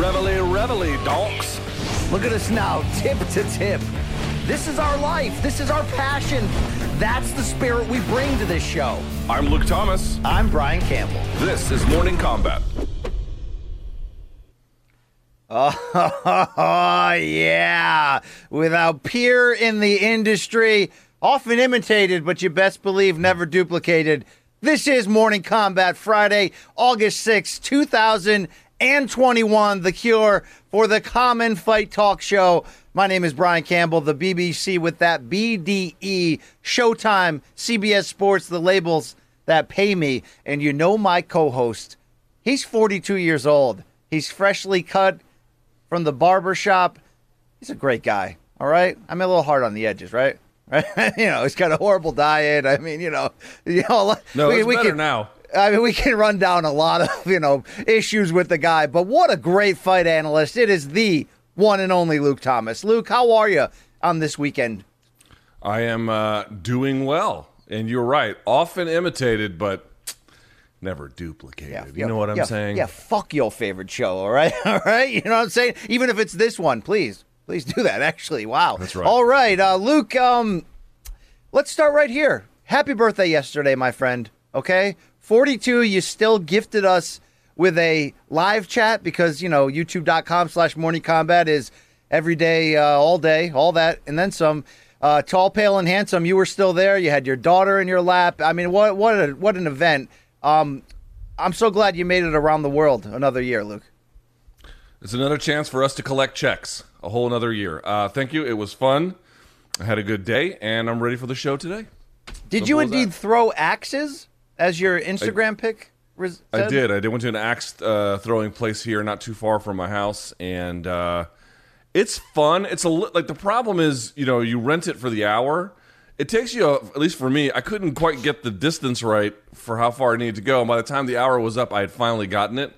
Reveille, reveille, donks. Look at us now, tip to tip. This is our life. This is our passion. That's the spirit we bring to this show. I'm Luke Thomas. I'm Brian Campbell. This is Morning Combat. Oh, yeah. Without peer in the industry, often imitated, but you best believe never duplicated. This is Morning Combat Friday, August 6, 2021. The cure for the common fight talk show. My name is Brian Campbell, the BBC with that BDE, Showtime, CBS Sports, the labels that pay me. And you know my co host. He's 42 years old. He's freshly cut from the barber shop. He's a great guy. All right. I'm a little hard on the edges, right? Right. you know, he's got a horrible diet. I mean, you know, you know. No, it's better can, now. I mean, we can run down a lot of you know issues with the guy, but what a great fight analyst! It is the one and only Luke Thomas. Luke, how are you on this weekend? I am uh, doing well, and you're right. Often imitated, but never duplicated. Yeah, you know what I'm yeah, saying? Yeah, fuck your favorite show, all right? All right? You know what I'm saying? Even if it's this one, please. Please do that, actually. Wow. That's right. All right, uh, Luke, um, let's start right here. Happy birthday yesterday, my friend, okay? 42, you still gifted us with a live chat because, you know, youtube.com slash morning combat is every day, uh, all day, all that, and then some. Uh, tall, pale, and handsome. You were still there. You had your daughter in your lap. I mean, what what a, what an event! Um, I'm so glad you made it around the world another year, Luke. It's another chance for us to collect checks. A whole another year. Uh, thank you. It was fun. I had a good day, and I'm ready for the show today. Did you Simple as indeed throw axes as your Instagram pick, res- I did. I did went to an axe uh, throwing place here, not too far from my house, and uh, it's fun. It's a li- like the problem is, you know, you rent it for the hour. It takes you, a, at least for me, I couldn't quite get the distance right for how far I needed to go. And by the time the hour was up, I had finally gotten it,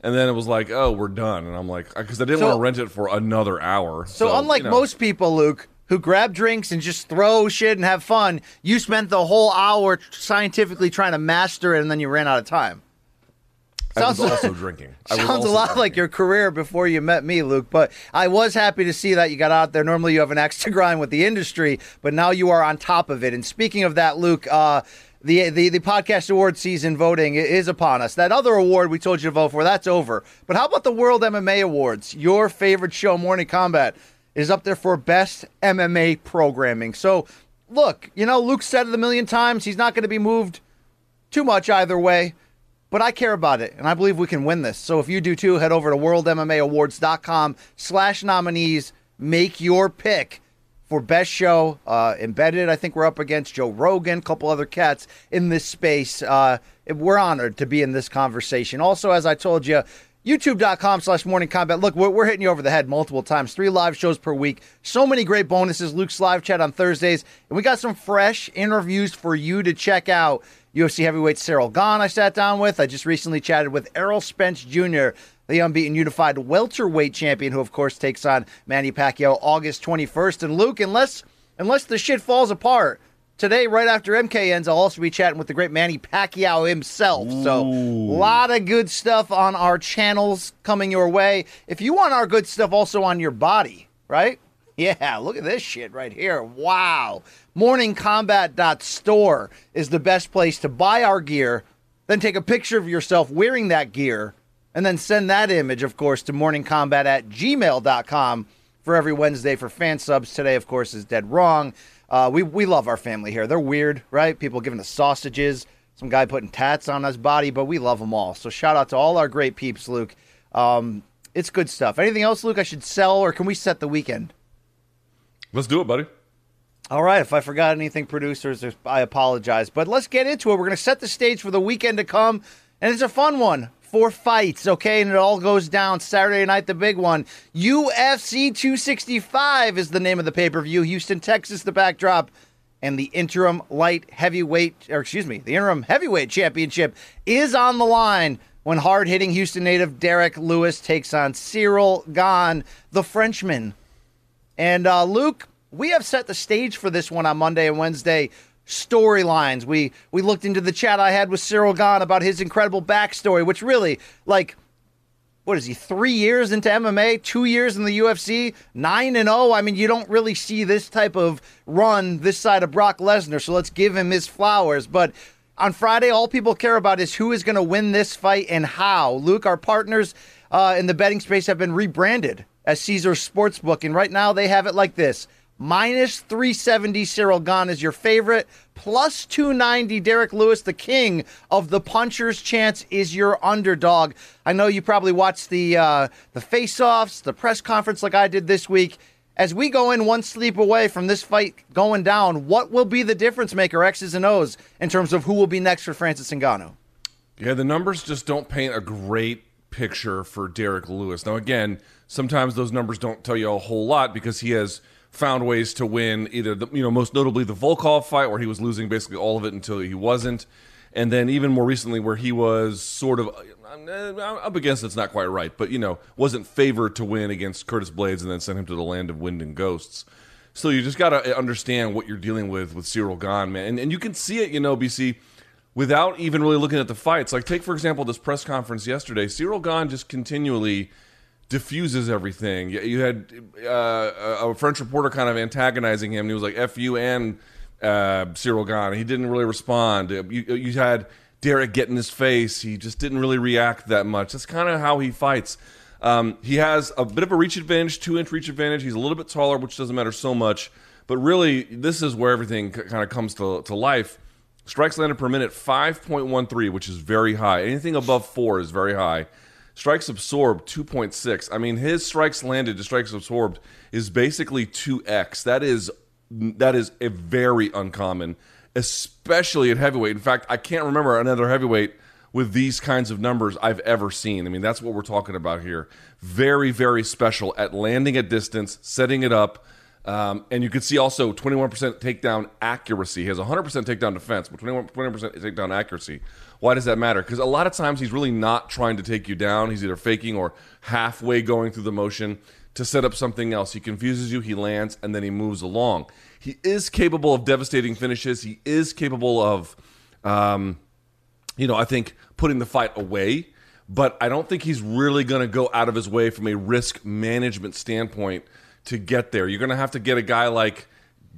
and then it was like, oh, we're done. And I'm like, because I didn't So- want to rent it for another hour. So, unlike you know. most people, Luke, who grab drinks and just throw shit and have fun, you spent the whole hour scientifically trying to master it, and then you ran out of time. I was sounds- also drinking. I Sounds a also lot like your career before you met me, Luke. But I was happy to see that you got out there. Normally, you have an axe to grind with the industry, but now you are on top of it. And speaking of that, Luke, uh, the, the the podcast award season voting is upon us. That other award we told you to vote for, that's over. But how about the World MMA Awards? Your favorite show, Morning Combat, is up there for best MMA programming. So, look, you know, Luke said it a million times. He's not going to be moved too much either way. But I care about it, and I believe we can win this. So if you do too, head over to worldmmaawards.com slash nominees. Make your pick for best show. Uh, embedded, I think we're up against Joe Rogan, a couple other cats in this space. Uh, we're honored to be in this conversation. Also, as I told you, youtube.com slash morning combat. Look we're, we're hitting you over the head multiple times. Three live shows per week. So many great bonuses. Luke's live chat on thursdays. And we got some fresh interviews for you to check out. Ufc heavyweight cyril gane i sat down with. I just recently chatted with errol spence jr the unbeaten unified welterweight champion who of course takes on manny pacquiao august 21st and luke unless unless the shit falls apart Today, right after MK ends, I'll also be chatting with the great Manny Pacquiao himself. So, a lot of good stuff on our channels coming your way. If you want our good stuff also on your body, right? Yeah, look at this shit right here. Wow. Morningcombat.store is the best place to buy our gear, then take a picture of yourself wearing that gear, and then send that image, of course, to morningcombat at gmail.com for every Wednesday for fan subs. Today, of course, is dead wrong. Uh, we we love our family here. They're weird, right? People giving us sausages, some guy putting tats on his body, but we love them all. So shout out to all our great peeps, Luke. Um, it's good stuff. Anything else, Luke? I should sell, or can we set the weekend? Let's do it, buddy. All right. If I forgot anything, producers, I apologize. But let's get into it. We're going to set the stage for the weekend to come, and it's a fun one. Four fights, okay, and it all goes down Saturday night. The big one, UFC 265, is the name of the pay per view. Houston, Texas, the backdrop, and the interim light heavyweight, or excuse me, the interim heavyweight championship is on the line when hard hitting Houston native Derrick Lewis takes on Cyril Gane, the Frenchman. And uh, Luke, we have set the stage for this one on Monday and Wednesday. Storylines. We we looked into the chat I had with Cyril Gane about his incredible backstory, which really, like, what is he? Three years into MMA, two years in the UFC, nine and zero. I mean, you don't really see this type of run this side of Brock Lesnar. So let's give him his flowers. But on Friday, all people care about is who is going to win this fight and how. Luke, our partners uh, in the betting space have been rebranded as Caesar Sportsbook, and right now they have it like this minus 370 Cyril Gane is your favorite, plus 290 Derrick Lewis, the king of the puncher's chance, is your underdog. I know you probably watched the uh, the face-offs, the press conference like I did this week. As we go in one sleep away from this fight going down, what will be the difference maker, X's and O's, in terms of who will be next for Francis Ngannou? Yeah, the numbers just don't paint a great picture for Derrick Lewis. Now, again, sometimes those numbers don't tell you a whole lot because he has found ways to win either the, you know most notably the Volkov fight where he was losing basically all of it until he wasn't. And then even more recently where he was sort of uh, up against it's not quite right but you know wasn't favored to win against Curtis Blaydes and then sent him to the land of wind and ghosts. So you just got to understand what you're dealing with with Cyril Gane man. And, and you can see it you know BC without even really looking at the fights. Like take for example this press conference yesterday. Cyril Gane just continually diffuses everything. You had uh, a French reporter kind of antagonizing him, he was like, "F you and uh, Cyril Gane." He didn't really respond. You, you had Derrick get in his face. He just didn't really react that much. That's kind of how he fights. Um, he has a bit of a reach advantage, two inch reach advantage. He's a little bit taller, which doesn't matter so much. But really, this is where everything c- kind of comes to, to life. Strikes landed per minute, 5.13, which is very high. Anything above four is very high. Strikes absorbed 2.6. I mean, his strikes landed to strikes absorbed is basically 2x. That is that is a very uncommon, especially at heavyweight. In fact, I can't remember another heavyweight with these kinds of numbers I've ever seen. I mean, that's what we're talking about here. Very, very special at landing at distance, setting it up. Um, and you can see also 21% takedown accuracy. He has 100% takedown defense, but 21, 20% takedown accuracy. Why does that matter? Because a lot of times he's really not trying to take you down. He's either faking or halfway going through the motion to set up something else. He confuses you, he lands, and then he moves along. He is capable of devastating finishes. He is capable of, um, you know, I think putting the fight away. But I don't think he's really going to go out of his way from a risk management standpoint to get there. You're going to have to get a guy like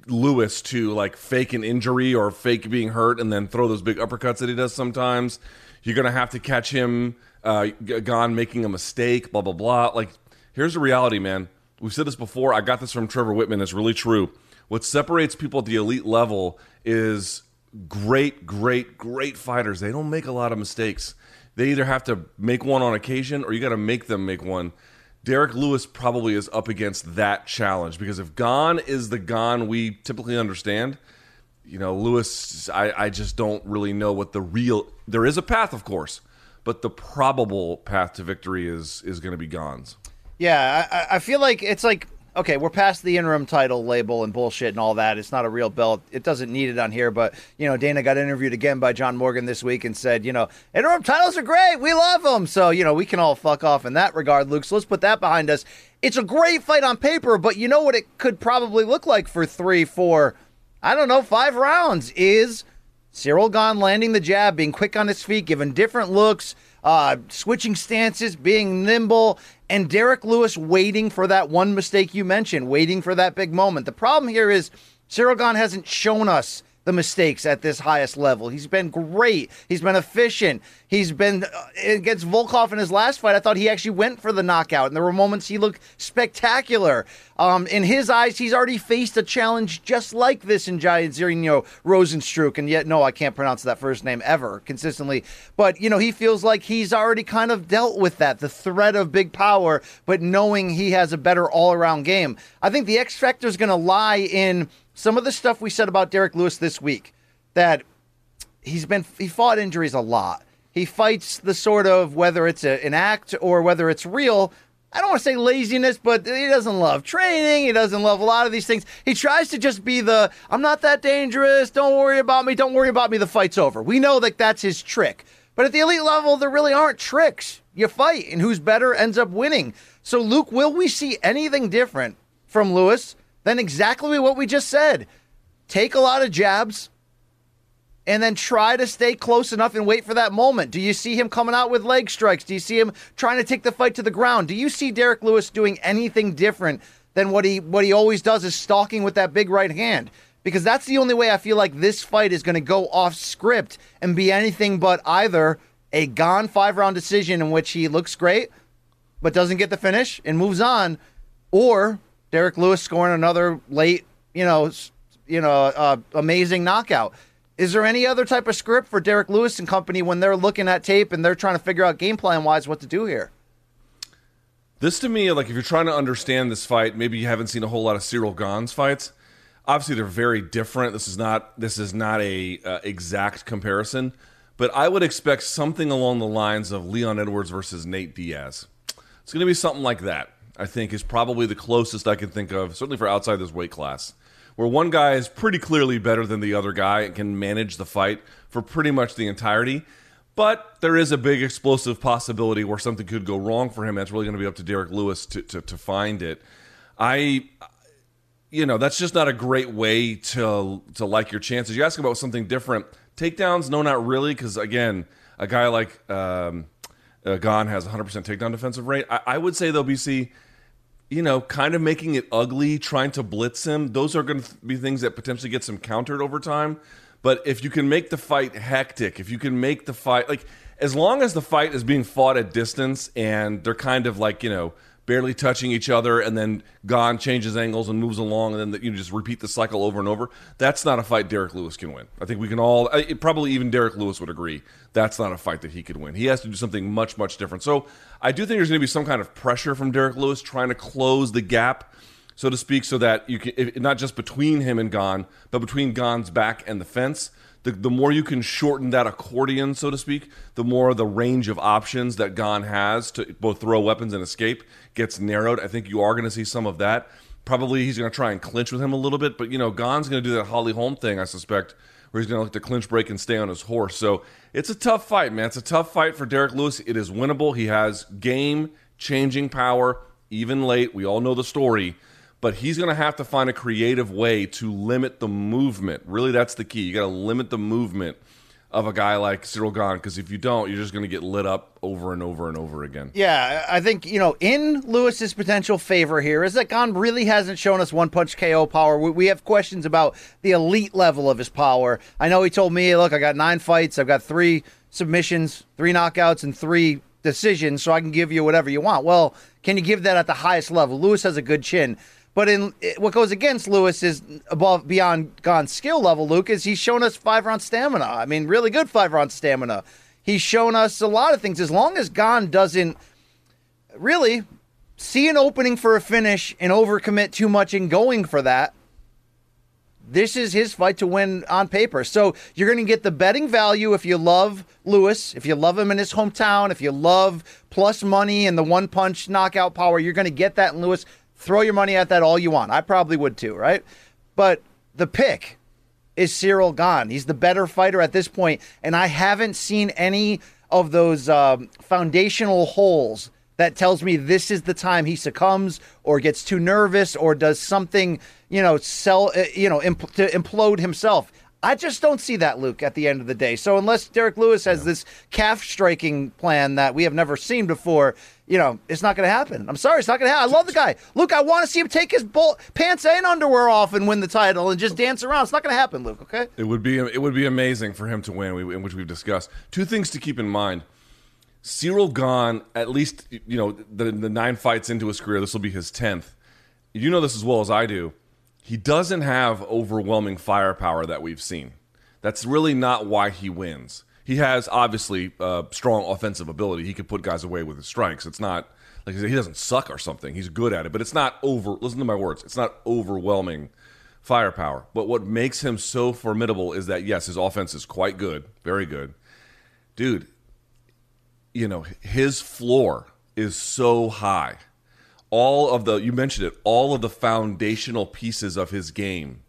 Lewis to like fake an injury or fake being hurt and then throw those big uppercuts that he does sometimes. You're going to have to catch him uh, Gane making a mistake, blah, blah, blah. Like, here's the reality, man. We've said this before. I got this from Trevor Wittman. It's really true. What separates people at the elite level is great, great, great fighters. They don't make a lot of mistakes. They either have to make one on occasion or you got to make them make one. Derrick Lewis probably is up against that challenge because if Gane is the Gane we typically understand, you know, Lewis, I, I just don't really know what the real. There is a path, of course, but the probable path to victory is is going to be Gane's. Yeah, I, I feel like it's like okay, we're past the interim title label and bullshit and all that. It's not a real belt. It doesn't need it on here. But, you know, Dana got interviewed again by John Morgan this week and said, you know, interim titles are great. We love them. So, you know, we can all fuck off in that regard, Luke. So let's put that behind us. It's a great fight on paper, but you know what it could probably look like for three, four, I don't know, five rounds is Cyril Gane landing the jab, being quick on his feet, giving different looks, uh, switching stances, being nimble, and Derrick Lewis waiting for that one mistake you mentioned, waiting for that big moment. The problem here is Gane hasn't shown us the mistakes at this highest level. He's been great. He's been efficient. He's been uh, against Volkov in his last fight. I thought he actually went for the knockout, and there were moments he looked spectacular. Um, in his eyes, he's already faced a challenge just like this in Giant Jairzinho Rozenstruik, and yet, no, I can't pronounce that first name ever consistently. But you know, he feels like he's already kind of dealt with that, the threat of big power, but knowing he has a better all-around game. I think the X factor is going to lie in some of the stuff we said about Derrick Lewis this week that he's been he fought injuries a lot. He fights the sort of whether it's a, an act or whether it's real. I don't want to say laziness, but he doesn't love training. He doesn't love a lot of these things. He tries to just be the I'm not that dangerous. Don't worry about me. Don't worry about me. The fight's over. We know that that's his trick. But at the elite level, there really aren't tricks. You fight, and who's better ends up winning. So, Luke, will we see anything different from Lewis? Than exactly what we just said. Take a lot of jabs, and then try to stay close enough and wait for that moment? Do you see him coming out with leg strikes? Do you see him trying to take the fight to the ground? Do you see Derrick Lewis doing anything different than what he what he always does is stalking with that big right hand? Because that's the only way I feel like this fight is going to go off script and be anything but either a Gane five round decision in which he looks great but doesn't get the finish and moves on, or Derrick Lewis scoring another late, you know, you know, uh, amazing knockout. Is there any other type of script for Derrick Lewis and company when they're looking at tape and they're trying to figure out game plan wise what to do here? This to me, like if you're trying to understand this fight, maybe you haven't seen a whole lot of Cyril Gane's fights. Obviously, they're very different. This is not this is not a uh, exact comparison, but I would expect something along the lines of Leon Edwards versus Nate Diaz. It's going to be something like that. I think is probably the closest I can think of, certainly for outside this weight class, where one guy is pretty clearly better than the other guy and can manage the fight for pretty much the entirety. But there is a big explosive possibility where something could go wrong for him. That's really going to be up to Derrick Lewis to, to, to find it. I, you know, that's just not a great way to to like your chances. You ask about something different. Takedowns, no, not really, because again, a guy like um, uh, Gane has 100% takedown defensive rate. I, I would say though, BC, you know, kind of making it ugly, trying to blitz him. Those are going to be things that potentially get some countered over time. But if you can make the fight hectic, if you can make the fight like as long as the fight is being fought at distance and they're kind of like you know barely touching each other, and then Gane changes angles and moves along, and then you just repeat the cycle over and over. That's not a fight Derrick Lewis can win. I think we can all, probably even Derrick Lewis would agree, that's not a fight that he could win. He has to do something much, much different. So I do think there's going to be some kind of pressure from Derrick Lewis trying to close the gap so to speak, so that you can if, not just between him and Gane, but between Gane's back and the fence. The, the more you can shorten that accordion, so to speak, the more the range of options that Gane has to both throw weapons and escape gets narrowed. I think you are going to see some of that. Probably he's going to try and clinch with him a little bit, but you know Gane's going to do that Holly Holm thing, I suspect, he's going to look to clinch break and stay on his horse. So it's a tough fight, man. It's a tough fight for Derrick Lewis. It is winnable. He has game changing power, even late. We all know the story but he's going to have to find a creative way to limit the movement. Really, that's the key. You got to limit the movement of a guy like Cyril Gane because if you don't, you're just going to get lit up over and over and over again. Yeah, I think, you know, in Lewis's potential favor here is that Gane really hasn't shown us one punch KO power. We, we have questions about the elite level of his power. I know he told me, look, I got nine fights, I've got three submissions, three knockouts, and three decisions, so I can give you whatever you want. Well, can you give that at the highest level? Lewis has a good chin. But in what goes against Lewis is above beyond Gane's skill level. Luke is he's shown us five round stamina. I mean, really good five round stamina. He's shown us a lot of things. As long as Gane doesn't really see an opening for a finish and overcommit too much in going for that, this is his fight to win on paper. So you're going to get the betting value if you love Lewis, if you love him in his hometown, if you love plus money and the one punch knockout power, you're going to get that in Lewis. Throw your money at that all you want. I probably would too, right? But the pick is Cyril Gane. He's the better fighter at this point, and I haven't seen any of those um, foundational holes that tells me this is the time he succumbs or gets too nervous or does something, you know, sell, uh, you know, imp- to implode himself. I just don't see that, Luke, at the end of the day. So unless Derrick Lewis has this calf striking plan that we have never seen before, you know, it's not going to happen. I'm sorry, it's not going to happen. I love the guy. Luke, I want to see him take his bull- pants and underwear off and win the title and just dance around. It's not going to happen, Luke. Okay. It would be it would be amazing for him to win, we- in which we've discussed. Two things to keep in mind. Cyril Gane at least you know the, the nine fights into his career, this will be his tenth. You know this as well as I do. He doesn't have overwhelming firepower that we've seen. That's really not why he wins. He has obviously uh, strong offensive ability. He can put guys away with his strikes. It's not like he doesn't suck or something. He's good at it, but it's not over. Listen to my words. It's not overwhelming firepower. But what makes him so formidable is that yes, his offense is quite good, very good, dude. You know his floor is so high. All of the you mentioned it, all of the foundational pieces of his game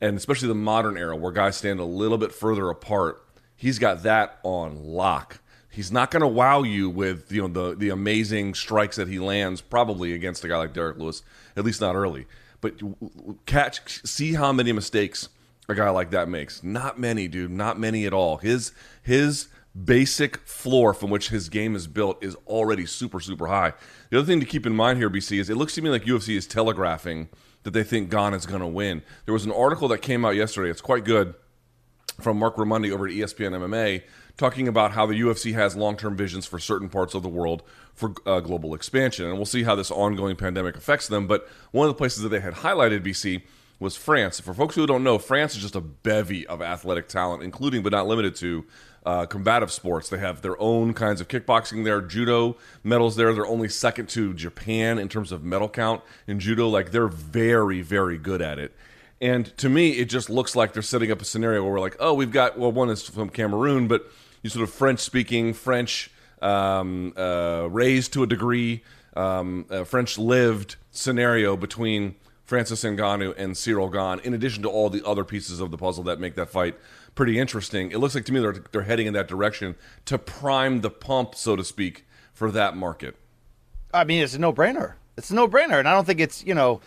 and especially the modern era where guys stand a little bit further apart, he's got that on lock. He's not going to wow you with you know the the amazing strikes that he lands probably against a guy like Derrick Lewis, at least not early. But catch see how many mistakes a guy like that makes. Not many, dude. Not many at all. His his basic floor from which his game is built is already super super high. The other thing to keep in mind here, BC, is it looks to me like UFC is telegraphing that they think Gane is going to win. There was an article that came out yesterday. It's quite good from Marc Raimondi over at ESPN MMA talking about how the UFC has long term visions for certain parts of the world for uh, global expansion. And we'll see how this ongoing pandemic affects them. But one of the places that they had highlighted, BC, was France. For folks who don't know, France is just a bevy of athletic talent, including but not limited to uh, combative sports. They have their own kinds of kickboxing there, judo medals there. They're only second to Japan in terms of medal count in judo. Like they're very, very good at it. And to me, it just looks like they're setting up a scenario where we're like, oh, we've got, well, one is from Cameroon, but you sort of French speaking, French um, uh, raised to a degree, um, French lived scenario between Francis Ngannou and Cyril Gane, in addition to all the other pieces of the puzzle that make that fight pretty interesting. It looks like to me they're, they're heading in that direction to prime the pump, so to speak, for that market. I mean, it's a no brainer. It's a no brainer. And I don't think it's, you know,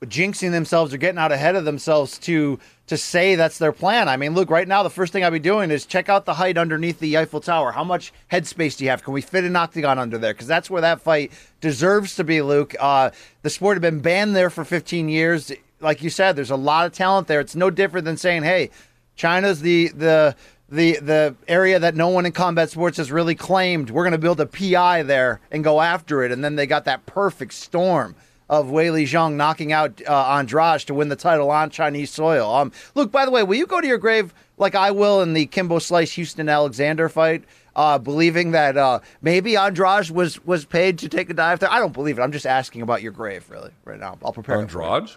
jinxing themselves or getting out ahead of themselves to to say that's their plan. I mean, look, right now the first thing I'd be doing is check out the height underneath the Eiffel Tower. How much headspace do you have? Can we fit an octagon under there? Because that's where that fight deserves to be, Luke. Uh, the sport had been banned there for 15 years. Like you said, there's a lot of talent there. It's no different than saying, "Hey, China's the the the the area that no one in combat sports has really claimed. We're going to build a PI there and go after it." And then they got that perfect storm of Weili Zhang knocking out uh, Andrade to win the title on Chinese soil. Um, Luke, by the way, will you go to your grave like I will in the Kimbo Slice Houston Alexander fight, uh, believing that uh, maybe Andrade was was paid to take a dive there? I don't believe it. I'm just asking about your grave, really, right now. I'll prepare. Andrade?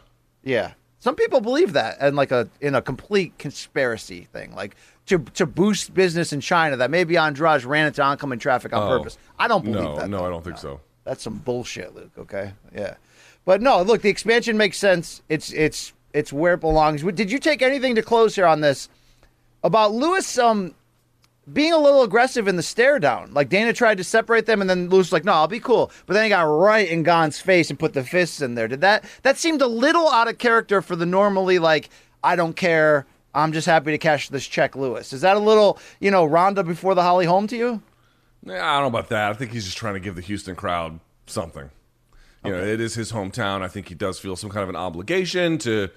Yeah, some people believe that, and like a in a complete conspiracy thing, like to to boost business in China, that maybe Andrade ran into oncoming traffic on Oh. purpose. I don't believe No, that. no, though. I don't think so. That's some bullshit, Luke. Okay, yeah, but no, look, the expansion makes sense. It's it's it's where it belongs. Did you take anything to close here on this about Lewis? Um, being a little aggressive in the stare down. Like Dana tried to separate them, and then Lewis was like, "No, I'll be cool." But then he got right in Gane's face and put the fists in there. Did that? That seemed a little out of character for the normally like, "I don't care." I'm just happy to cash this check, Lewis. Is that a little, you know, Ronda before the Holly Holm to you? Yeah, I don't know about that. I think he's just trying to give the Houston crowd something. You know, it is his hometown. I think he does feel some kind of an obligation to,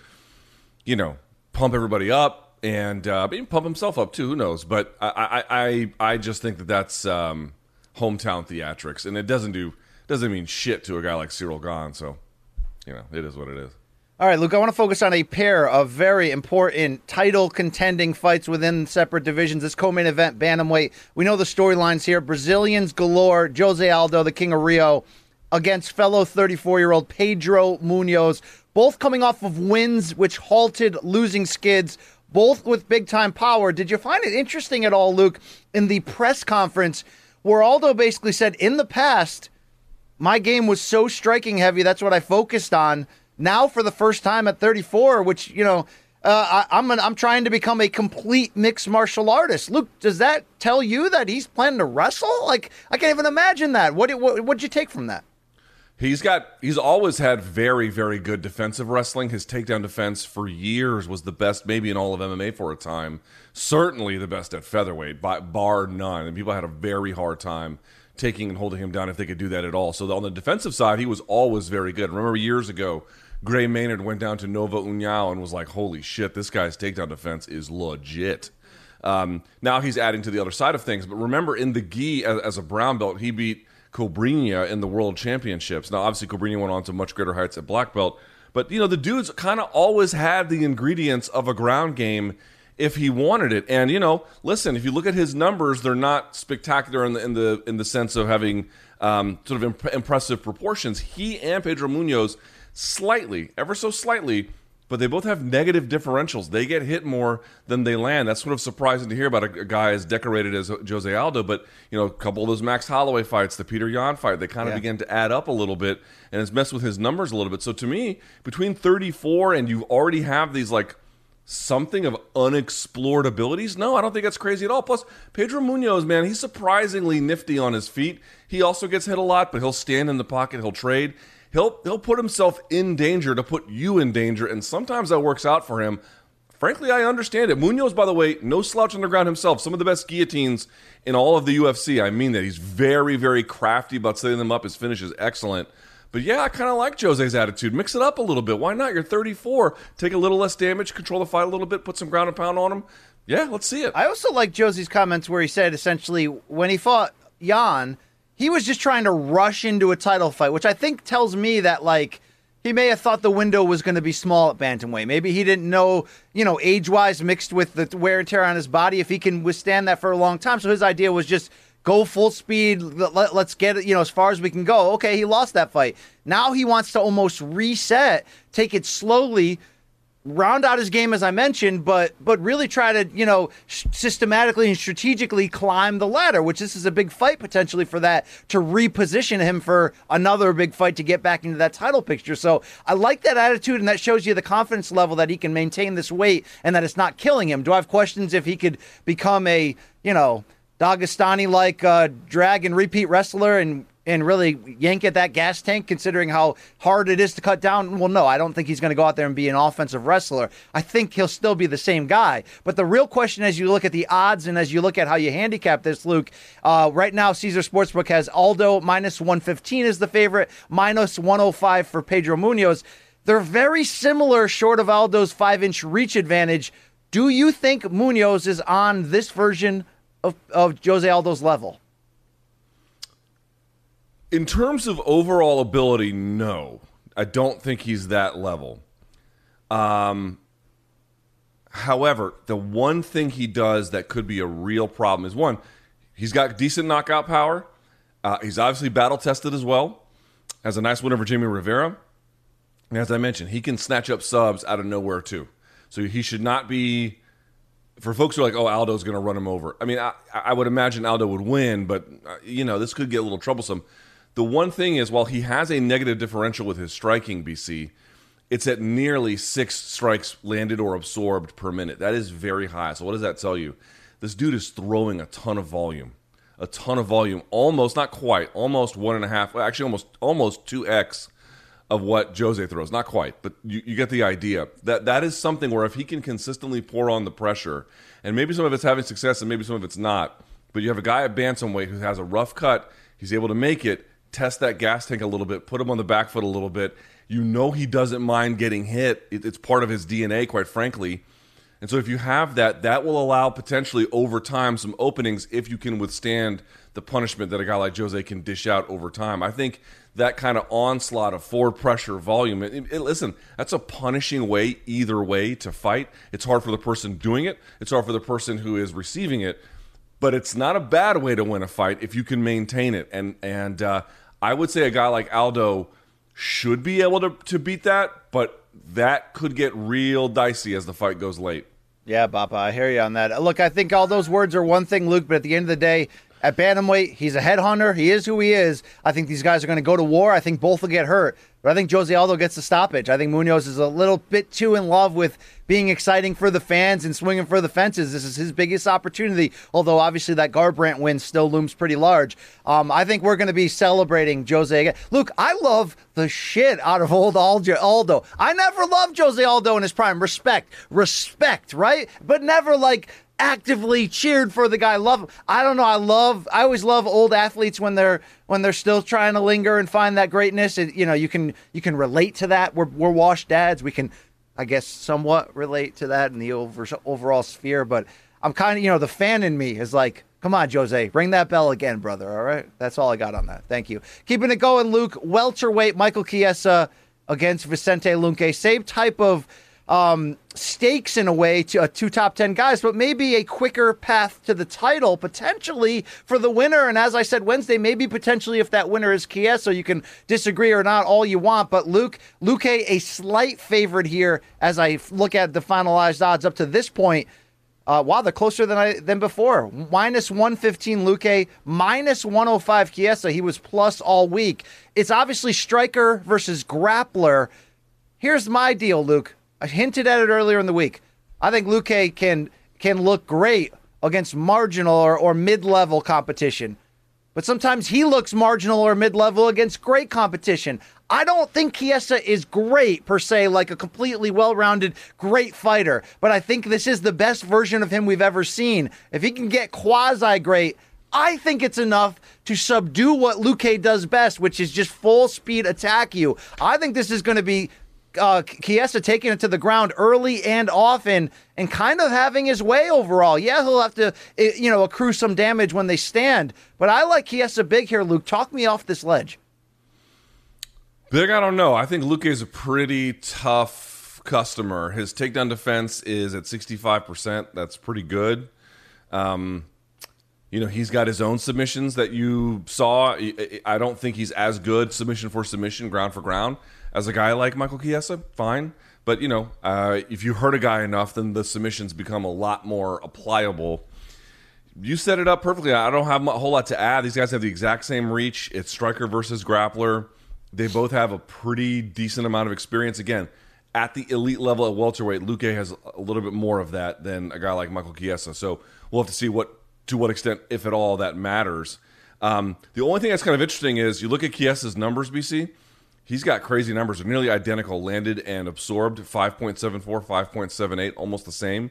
you know, pump everybody up and uh, maybe pump himself up too. Who knows? But I, I, I, I just think that that's um, hometown theatrics, and it doesn't do doesn't mean shit to a guy like Cyril Gane. So, you know, it is what it is. All right, Luke, I want to focus on a pair of very important title contending fights within separate divisions. This co main event, Bantamweight. We know the storylines here Brazilians galore, Jose Aldo, the King of Rio, against fellow 34 year old Pedro Munhoz, both coming off of wins which halted losing skids, both with big time power. Did you find it interesting at all, Luke, in the press conference where Aldo basically said, in the past, my game was so striking heavy. That's what I focused on. Now, for the first time at 34, which you know, uh, I, I'm an, I'm trying to become a complete mixed martial artist. Luke, does that tell you that he's planning to wrestle? Like, I can't even imagine that. What what what'd you take from that? He's got he's always had very very good defensive wrestling. His takedown defense for years was the best maybe in all of MMA for a time. Certainly the best at featherweight by bar none. And people had a very hard time taking and holding him down if they could do that at all. So on the defensive side, he was always very good. Remember years ago, Gray Maynard went down to Nova União and was like, "Holy shit, this guy's takedown defense is legit." Um, now he's adding to the other side of things. But remember, in the gi as, as a brown belt, he beat Cobrinha in the World Championships. Now, obviously, Cobrinha went on to much greater heights at black belt. But you know, the dude's kind of always had the ingredients of a ground game if he wanted it. And you know, listen, if you look at his numbers, they're not spectacular in the in the in the sense of having um, sort of imp- impressive proportions. He and Pedro Munhoz slightly, ever so slightly, but they both have negative differentials. They get hit more than they land. That's sort of surprising to hear about a, a guy as decorated as Jose Aldo. But you know, a couple of those Max Holloway fights, the Petr Yan fight, they kind of Yeah. begin to add up a little bit, and it's messed with his numbers a little bit. So to me, between 34 and you already have these like something of unexplored abilities? No, I don't think that's crazy at all. Plus, Pedro Munhoz, man, he's surprisingly nifty on his feet. He also gets hit a lot, but he'll stand in the pocket, he'll trade. He'll he'll put himself in danger to put you in danger, and sometimes that works out for him. frankly, I understand it. Munhoz, by the way, no slouch on the ground himself. Some of the best guillotines in all of the UFC. I mean that. He's very, very crafty about setting them up. His finish is excellent. But yeah, I kind of like Jose's attitude. Mix it up a little bit. Why not? You're 34. Take a little less damage, control the fight a little bit, put some ground and pound on him. Yeah, let's see it. I also like Josie's comments where he said essentially when he fought Yan, he was just trying to rush into a title fight, which I think tells me that like he may have thought the window was going to be small at bantamweight. Maybe he didn't know, you know, age wise mixed with the wear and tear on his body, if he can withstand that for a long time. So his idea was just go full speed. Let, us get it, you know, as far as we can go. Okay, he lost that fight. Now he wants to almost reset, take it slowly, round out his game as I mentioned, but but really try to you know systematically and strategically climb the ladder. Which this is a big fight potentially for that to reposition him for another big fight to get back into that title picture. So I like that attitude, and that shows you the confidence level that he can maintain this weight and that it's not killing him. Do I have questions if he could become a you know? Dagestani like uh, drag and repeat wrestler and and really yank at that gas tank, considering how hard it is to cut down? Well, no, I don't think he's going to go out there and be an offensive wrestler. I think he'll still be the same guy. But the real question, as you look at the odds and as you look at how you handicap this, Luke, uh, right now Caesar Sportsbook has Aldo minus 115 is the favorite, minus 105 for Pedro Munhoz. They're very similar, short of Aldo's five inch reach advantage. Do you think Munhoz is on this version of, of Jose Aldo's level? In terms of overall ability, no. I don't think he's that level. Um, however, the one thing he does that could be a real problem is one, he's got decent knockout power. Uh, he's obviously battle tested as well. Has a nice win over Jimmy Rivera. And as I mentioned, he can snatch up subs out of nowhere too. So he should not be. For folks who are like, "Oh, Aldo's going to run him over," I mean, I, I, would imagine Aldo would win, but uh, you know, this could get a little troublesome. The one thing is, while he has a negative differential with his striking, BC, it's at nearly six strikes landed or absorbed per minute. That is very high. So, what does that tell you? This dude is throwing a ton of volume, a ton of volume, almost not quite, almost one and a half, actually almost almost two x of what Jose throws. Not quite, but you, you, get the idea. That that is something where if he can consistently pour on the pressure, and maybe some of it's having success and maybe some of it's not, but you have a guy at bantamweight who has a rough cut, he's able to make it test that gas tank a little bit, put him on the back foot a little bit. You know he doesn't mind getting hit. It's part of his DNA, quite frankly. And so if you have that, that will allow potentially over time some openings if you can withstand the punishment that a guy like Jose can dish out over time. I think that kind of onslaught of forward pressure volume. It, it, listen, that's a punishing way either way to fight. It's hard for the person doing it. It's hard for the person who is receiving it. But it's not a bad way to win a fight if you can maintain it. And and uh, I would say a guy like Aldo should be able to, to beat that, but that could get real dicey as the fight goes late. Yeah, Bapa, I hear you on that. Look, I think all those words are one thing, Luke, but at the end of the day, at bantamweight, he's a headhunter. He is who he is. I think these guys are going to go to war. I think both will get hurt. But I think Jose Aldo gets the stoppage. I think Munhoz is a little bit too in love with being exciting for the fans and swinging for the fences. This is his biggest opportunity, although obviously that Garbrandt win still looms pretty large. Um, I think we're going to be celebrating Jose again. Luke, I love the shit out of old Aldo. I never loved Jose Aldo in his prime. Respect, respect, right? But never like actively cheered for the guy. Love. I don't know. I love. I always love old athletes when they're when they're still trying to linger and find that greatness. It, you know, you can you can relate to that. We're we're washed dads. We can, I guess, somewhat relate to that in the over, overall sphere. But I'm kind of you know the fan in me is like. Come on, Jose, ring that bell again, brother. All right, that's all I got on that. Thank you. Keeping it going, Luke. Welterweight Michael Chiesa against Vicente Luque. Same type of um, stakes in a way to uh, two top 10 guys, but maybe a quicker path to the title potentially for the winner. And as I said Wednesday, maybe potentially if that winner is Chiesa, you can disagree or not all you want. But Luke, Luque, a slight favorite here as I look at the finalized odds up to this point. Uh, wow, they're closer than I than before. Minus 115 Luque, minus 105 Chiesa. He was plus all week. It's obviously striker versus grappler. Here's my deal, Luke. I hinted at it earlier in the week. I think Luque can can look great against marginal or, or mid level competition. but sometimes he looks marginal or mid level against great competition. I don't think Chiesa is great per se, like a completely well rounded, great fighter, but I think this is the best version of him we've ever seen. If he can get quasi great, I think it's enough to subdue what Luque does best, which is just full speed attack you. I think this is going to be uh, Chiesa taking it to the ground early and often and kind of having his way overall. Yeah, he'll have to, eh, you know, accrue some damage when they stand. But I like Chiesa big here, Luke. Talk me off this ledge. Big, I don't know. I think Luque is a pretty tough customer. His takedown defense is at 65%. That's pretty good. Um, you know, he's got his own submissions that you saw. I don't think he's as good submission for submission, ground for ground as a guy like Michael Chiesa, fine. But you know, uh, if you hurt a guy enough, then the submissions become a lot more applicable. You set it up perfectly. I don't have a whole lot to add. These guys have the exact same reach. It's striker versus grappler. They both have a pretty decent amount of experience. Again, at the elite level at welterweight, Luque has a little bit more of that than a guy like Michael Chiesa. So we'll have to see what to what extent, if at all, that matters. Um, the only thing that's kind of interesting is you look at Chiesa's numbers, BC. He's got crazy numbers. They're nearly identical, landed and absorbed 5.74, 5.78, almost the same.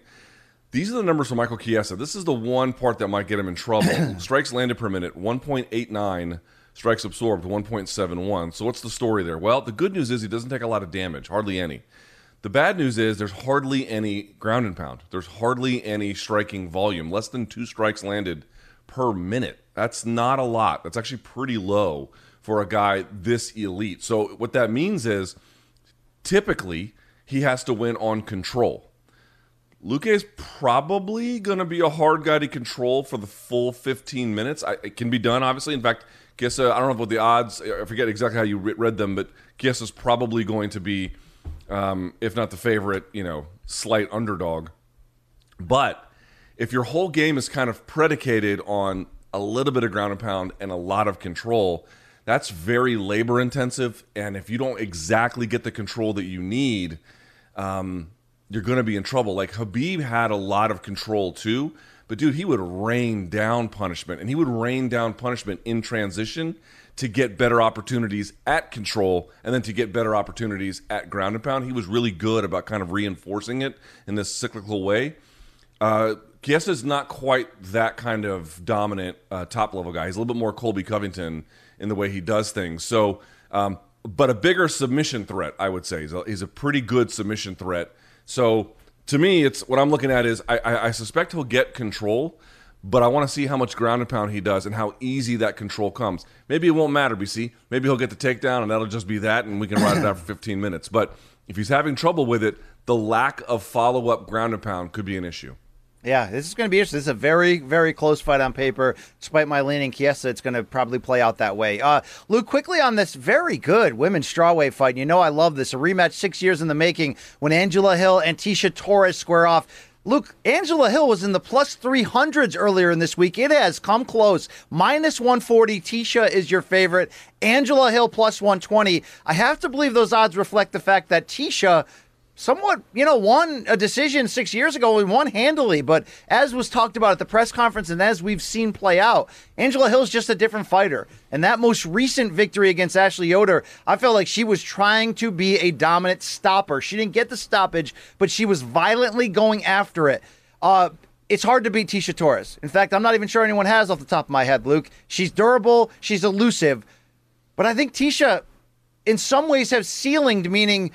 These are the numbers for Michael Chiesa. This is the one part that might get him in trouble. strikes landed per minute, 1.89. Strikes absorbed, 1.71. So what's the story there? Well, the good news is he doesn't take a lot of damage, hardly any. The bad news is there's hardly any ground and pound. There's hardly any striking volume. Less than two strikes landed per minute. That's not a lot. That's actually pretty low for a guy this elite. So what that means is typically he has to win on control. Luque is probably going to be a hard guy to control for the full 15 minutes. I, it can be done, obviously. In fact, Chiesa, I don't know what the odds, I forget exactly how you read them, but Chiesa is probably going to be, um, if not the favorite, you know, slight underdog. But if your whole game is kind of predicated on a little bit of ground and pound and a lot of control, that's very labor intensive. And if you don't exactly get the control that you need, um, you're going to be in trouble. Like Khabib had a lot of control too, but dude, he would rain down punishment and he would rain down punishment in transition to get better opportunities at control and then to get better opportunities at ground and pound. He was really good about kind of reinforcing it in this cyclical way. Uh, is not quite that kind of dominant uh, top level guy. He's a little bit more Colby Covington in the way he does things. So, um, but a bigger submission threat, I would say. He's a, he's a, pretty good submission threat. So, to me, it's what I'm looking at is I, I, I suspect he'll get control, but I want to see how much ground and pound he does and how easy that control comes. Maybe it won't matter, BC. Maybe he'll get the takedown and that'll just be that, and we can ride it out for 15 minutes. But if he's having trouble with it, the lack of follow up ground and pound could be an issue. Yeah, this is going to be interesting. This is a very, very close fight on paper. Despite my leaning Chiesa, it's going to probably play out that way. Uh, Luke, quickly on this very good women's strawweight fight. You know I love this. A rematch six years in the making when Angela Hill and Tecia Torres square off. Luke, Angela Hill was in the plus 300s earlier in this week. It has come close. Minus 140. Tecia is your favorite. Angela Hill plus 120. I have to believe those odds reflect the fact that Tecia somewhat, you know, won a decision six years ago and won handily. But as was talked about at the press conference and as we've seen play out, Angela Hill's just a different fighter. And that most recent victory against Ashley Yoder, I felt like she was trying to be a dominant stopper. She didn't get the stoppage, but she was violently going after it. Uh, it's hard to beat Tecia Torres. In fact, I'm not even sure anyone has off the top of my head, Luke. She's durable, she's elusive. But I think Tecia, in some ways, has ceilinged, meaning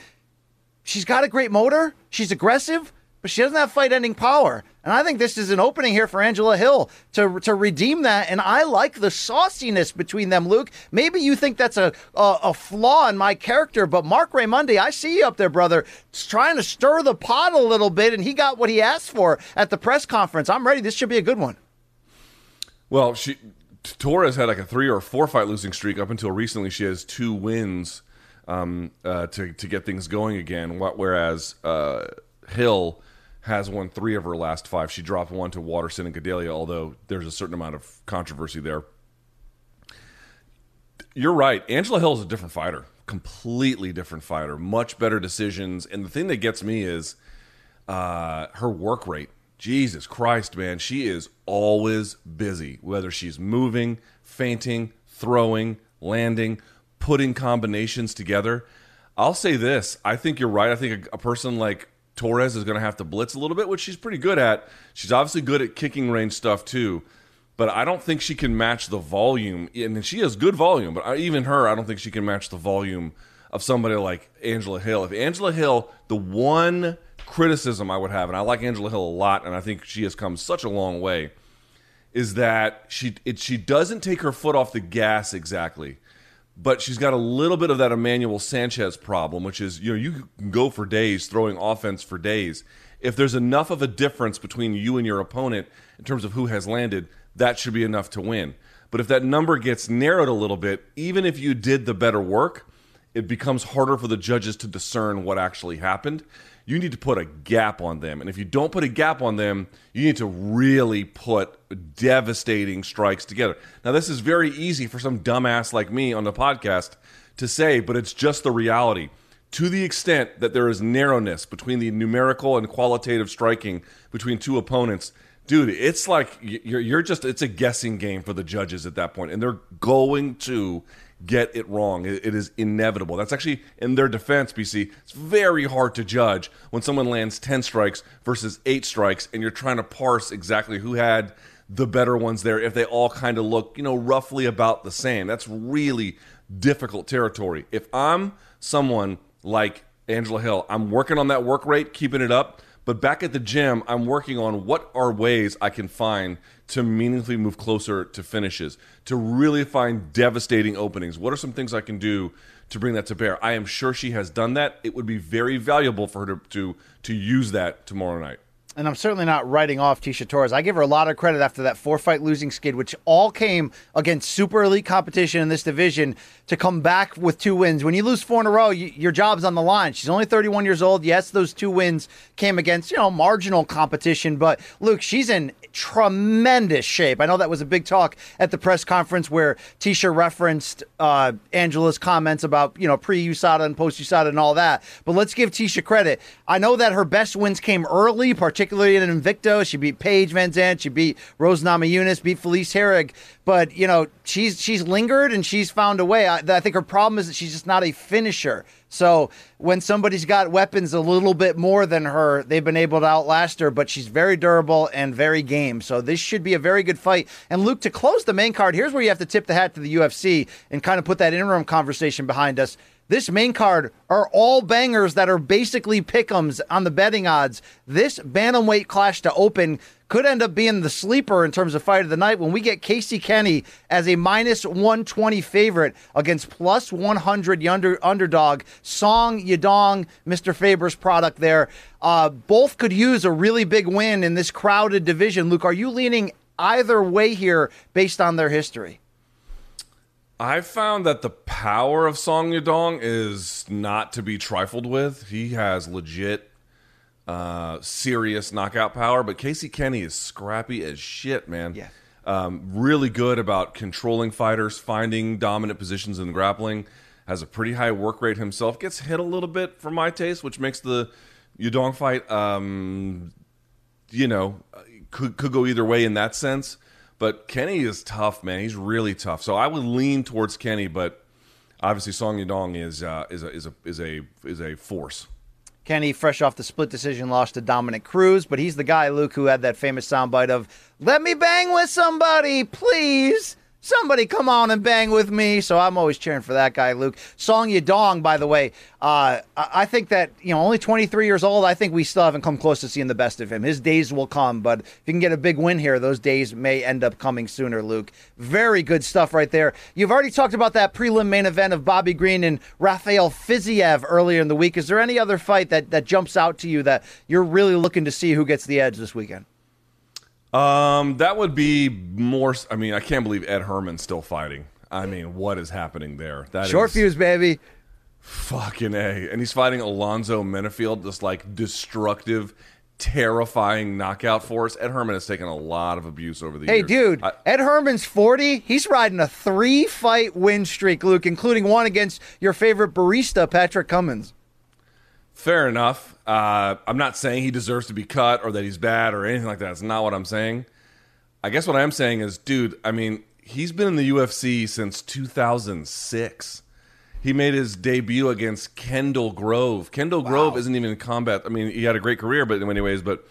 she's got a great motor. She's aggressive, but she doesn't have fight ending power. And I think this is an opening here for Angela Hill to, to redeem that. And I like the sauciness between them, Luke. Maybe you think that's a, a, a flaw in my character, but Marc Raimondi, I see you up there, brother, trying to stir the pot a little bit, and he got what he asked for at the press conference. I'm ready. This should be a good one. Well, she Torres had like a three or four fight losing streak up until recently. She has two wins um, uh, to to get things going again. Whereas uh, Hill has won three of her last five. She dropped one to Waterson and Gadelha, although there's a certain amount of controversy there. You're right. Angela Hill is a different fighter, completely different fighter, much better decisions. And the thing that gets me is uh, her work rate. Jesus Christ, man, she is always busy, whether she's moving, feinting, throwing, landing, putting combinations together. I'll say this I think you're right. I think a, a person like Torres is going to have to blitz a little bit, which she's pretty good at. She's obviously good at kicking range stuff too, but I don't think she can match the volume. And she has good volume, but I, even her, I don't think she can match the volume of somebody like Angela Hill. If Angela Hill, the one criticism I would have, and I like Angela Hill a lot, and I think she has come such a long way, is that she it, she doesn't take her foot off the gas exactly but she's got a little bit of that Emmanuel Sanchez problem, which is you know you can go for days throwing offense for days. If there's enough of a difference between you and your opponent in terms of who has landed, that should be enough to win. But if that number gets narrowed a little bit, even if you did the better work, it becomes harder for the judges to discern what actually happened you need to put a gap on them. And if you don't put a gap on them, you need to really put devastating strikes together. Now, this is very easy for some dumbass like me on the podcast to say, but it's just the reality. To the extent that there is narrowness between the numerical and qualitative striking between two opponents, dude, it's like you're, you're just, it's a guessing game for the judges at that point, And they're going to get it wrong. It, is inevitable. That's actually in their defense, BC. It's very hard to judge when someone lands 10 strikes versus 8 strikes and you're trying to parse exactly who had the better ones there if they all kind of look, you know, roughly about the same. That's really difficult territory. If I'm someone like Angela Hill, I'm working on that work rate, keeping it up. But back at the gym, I'm working on what are ways I can find to meaningfully move closer to finishes, to really find devastating openings. What are some things I can do to bring that to bear? I am sure she has done that. It would be very valuable for her to to, to use that tomorrow night and I'm certainly not writing off Tecia Torres. I give her a lot of credit after that four fight losing skid, which all came against super elite competition in this division to come back with two wins. When you lose four in a row, you, your job's on the line. She's only 31 years old. Yes, those two wins came against, you know, marginal competition, but Luke, she's in tremendous shape. I know that was a big talk at the press conference where Tecia referenced uh, Angela's comments about, you know, pre USADA and post USADA and all that. But let's give Tecia credit. I know that her best wins came early, particularly in Invicta. She beat Paige Van VanZant, she beat Rose Namajunas, beat Felice Herrig. But, you know, she's she's lingered and she's found a way. I, I think her problem is that she's just not a finisher. So when somebody's got weapons a little bit more than her, they've been able to outlast her, but she's very durable and very game. So this should be a very good fight. And Luke, to close the main card, here's where you have to tip the hat to the UFC and kind of put that interim conversation behind us. This main card are all bangers that are basically pickums on the betting odds. This bantamweight clash to open could end up being the sleeper in terms of fight of the night when we get Casey Kenny as a minus 120 favorite against plus 100 under, underdog Song Yadong, Mr. Faber's product there. Uh, both could use a really big win in this crowded division. Luke, are you leaning either way here based on their history? I found that the power of Song Yadong is not to be trifled with. He has legit uh, serious knockout power, but Casey Kenny is scrappy as shit, man. Yeah. Um, really good about controlling fighters, finding dominant positions in the grappling. Has a pretty high work rate himself. Gets hit a little bit for my taste, which makes the Yadong fight, um, you know, could could go either way in that sense. But Kenny is tough, man. He's really tough. So I would lean towards Kenny, but obviously Song Yadong is uh, is a is a is a is a force. Kenny, fresh off the split decision loss to Dominic Cruz, but he's the guy, Luke, who had that famous soundbite of "Let me bang with somebody, please." Somebody come on and bang with me. So I'm always cheering for that guy, Luke. Song Yadong, by the way, uh, I think that, you know, only 23 years old, I think we still haven't come close to seeing the best of him. His days will come, but if you can get a big win here, those days may end up coming sooner, Luke. Very good stuff right there. You've already talked about that prelim main event of Bobby Green and Rafael Fiziev earlier in the week. Is there any other fight that, that jumps out to you that you're really looking to see who gets the edge this weekend? Um, that would be more. I mean, I can't believe Ed Herman's still fighting. I mean, what is happening there? That short is fuse, baby. Fucking a, and he's fighting Alonzo Menifield, this like destructive, terrifying knockout force. Ed Herman has taken a lot of abuse over the hey, years. Hey, dude, I, Ed Herman's forty. He's riding a three-fight win streak, Luke, including one against your favorite barista, Patrick Cummins. Fair enough. Uh, I'm not saying he deserves to be cut or that he's bad or anything like that. That's not what I'm saying. I guess what I am saying is, dude, I mean, he's been in the UFC since 2006. He made his debut against Kendall Grove. Kendall Grove isn't even in combat. I mean, he had a great career, but in many ways, but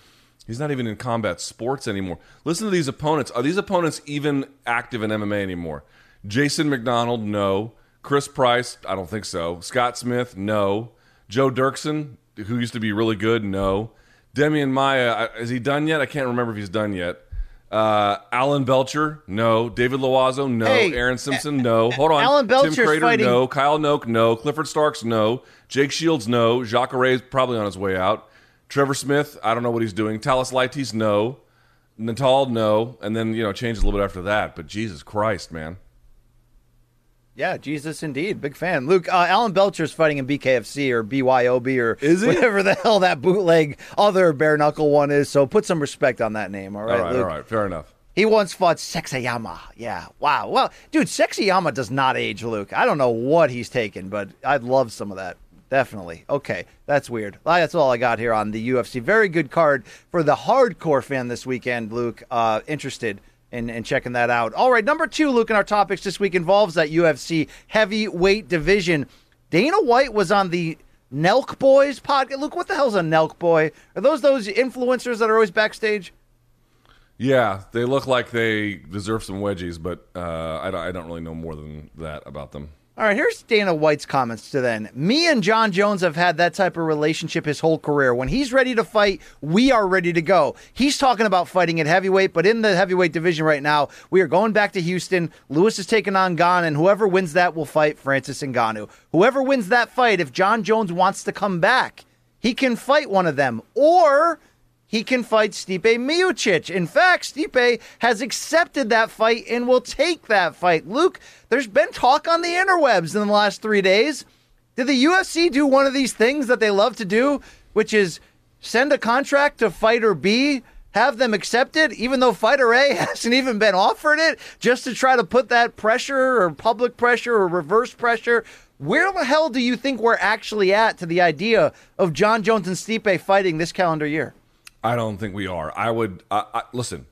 he's not even in combat sports anymore. Listen to these opponents. Are these opponents even active in MMA anymore? Jason MacDonald, no. Chris Price, I don't think so. Scott Smith, no. Joe Doerksen, who used to be really good, no. Demian Maia, is he done yet? I can't remember if he's done yet. Uh, Alan Belcher, no. David Loiseau, no. Hey, Aaron Simpson, no. Hold on. Alan Belcher's Tim Credeur, fighting- no. Kyle Noke, no. Clifford Starks, no. Jake Shields, no. Jacques is probably on his way out. Trevor Smith, I don't know what he's doing. Thales Leites, no. Natal, no. And then, you know, changes a little bit after that. But Jesus Christ, man. Yeah, Jesus, indeed, big fan. Luke, uh, Alan Belcher's fighting in BKFC or BYOB or Is whatever the hell that bootleg other bare knuckle one is. So put some respect on that name, all right, All right, Luke? all right. Fair enough. He once fought Sexyama. Yeah, wow. Well, dude, Sexyama does not age, Luke. I don't know what he's taken, but I'd love some of that. Definitely. Okay, that's weird. That's all I got here on the UFC. Very good card for the hardcore fan this weekend, Luke. Uh, interested in, in checking that out. All right, number two, Luke, in our topics this week involves that UFC heavyweight division. Dana White was on the Nelk Boys podcast. Luke, what the hell's a Nelk Boy? Are those those influencers that are always backstage? Yeah, they look like they deserve some wedgies, but uh, I, don't, I don't really know more than that about them. All right, here's Dana White's comments to then. Me and Jon Jones have had that type of relationship his whole career. When he's ready to fight, we are ready to go. He's talking about fighting at heavyweight, but in the heavyweight division right now, we are going back to Houston. Lewis is taking on Gane, and whoever wins that will fight Francis Ngannou. Whoever wins that fight, if Jon Jones wants to come back, he can fight one of them. Or he can fight Stipe Miocic. In fact, Stipe has accepted that fight and will take that fight. Luke, there's been talk on the interwebs in the last three days. Did the UFC do one of these things that they love to do, which is send a contract to fighter B, have them accept it, even though fighter A hasn't even been offered it, just to try to put that pressure or public pressure or reverse pressure? Where the hell do you think we're actually at to the idea of Jon Jones and Stipe fighting this calendar year? I don't think we are. I would I, I, listen.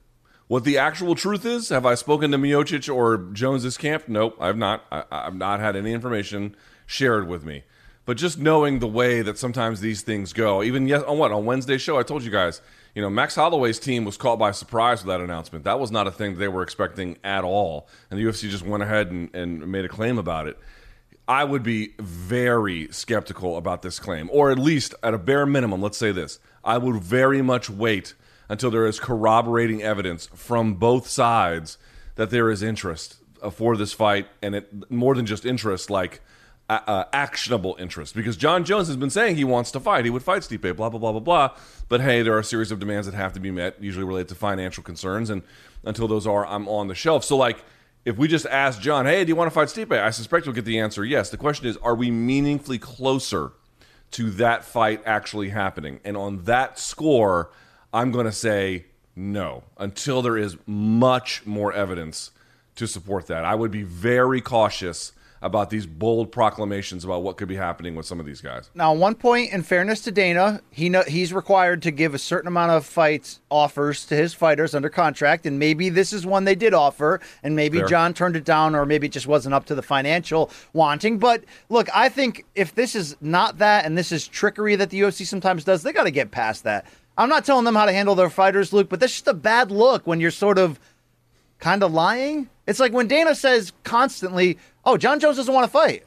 What the actual truth is? Have I spoken to Miocic or Jones's camp? Nope, I've not. I, I've not had any information shared with me. But just knowing the way that sometimes these things go, even yes, on what on Wednesday's show, I told you guys, you know, Max Holloway's team was caught by surprise with that announcement. That was not a thing they were expecting at all, and the UFC just went ahead and, and made a claim about it. I would be very skeptical about this claim, or at least at a bare minimum, let's say this. I would very much wait until there is corroborating evidence from both sides that there is interest uh, for this fight, and it more than just interest, like uh, actionable interest. Because Jon Jones has been saying he wants to fight, he would fight Stipe, blah blah blah blah blah. But hey, there are a series of demands that have to be met, usually related to financial concerns, and until those are, I'm on the shelf. So like if we just ask Jon, hey, do you want to fight Stipe? I suspect we'll get the answer yes. The question is, are we meaningfully closer to that fight actually happening? And on that score, I'm going to say no until there is much more evidence to support that. I would be very cautious about these bold proclamations about what could be happening with some of these guys. Now, one point, in fairness to Dana, he know, he's required to give a certain amount of fights offers to his fighters under contract, and maybe this is one they did offer, and maybe Fair. Jon turned it down, or maybe it just wasn't up to the financial wanting. But look, I think if this is not that, and this is trickery that the UFC sometimes does, they got to get past that. I'm not telling them how to handle their fighters, Luke, but that's just a bad look when you're sort of kind of lying. It's like when Dana says constantly, "Oh, Jon Jones doesn't want to fight."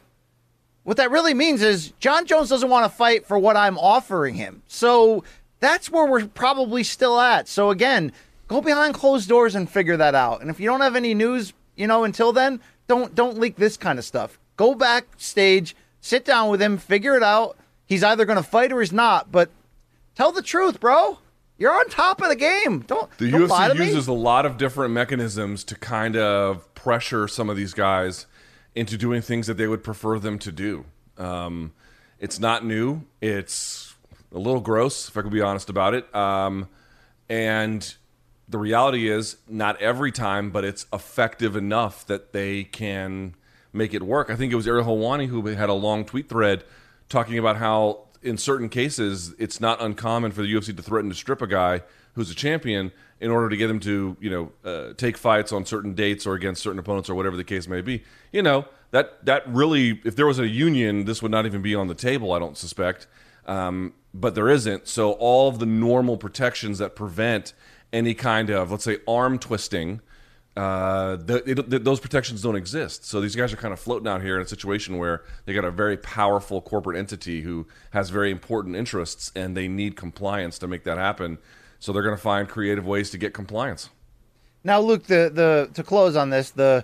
What that really means is Jon Jones doesn't want to fight for what I'm offering him. So that's where we're probably still at. So again, go behind closed doors and figure that out. And if you don't have any news, you know, until then, don't don't leak this kind of stuff. Go backstage, sit down with him, figure it out. He's either going to fight or he's not, but tell the truth, bro. You're on top of the game. Don't The don't lie to UFC me. uses a lot of different mechanisms to kind of pressure some of these guys into doing things that they would prefer them to do. Um, it's not new. It's a little gross, if I could be honest about it. Um, and the reality is, not every time, but it's effective enough that they can make it work. I think it was Ariel Helwani who had a long tweet thread talking about how in certain cases, it's not uncommon for the UFC to threaten to strip a guy who's a champion in order to get him to, you know, uh, take fights on certain dates or against certain opponents or whatever the case may be. You know, that that really, if there was a union, this would not even be on the table. I don't suspect, um, but there isn't. So all of the normal protections that prevent any kind of, let's say, arm twisting uh, the, it, those protections don't exist. So these guys are kind of floating out here in a situation where they got a very powerful corporate entity who has very important interests, and they need compliance to make that happen. So they're going to find creative ways to get compliance. Now, Luke, the the to close on this, the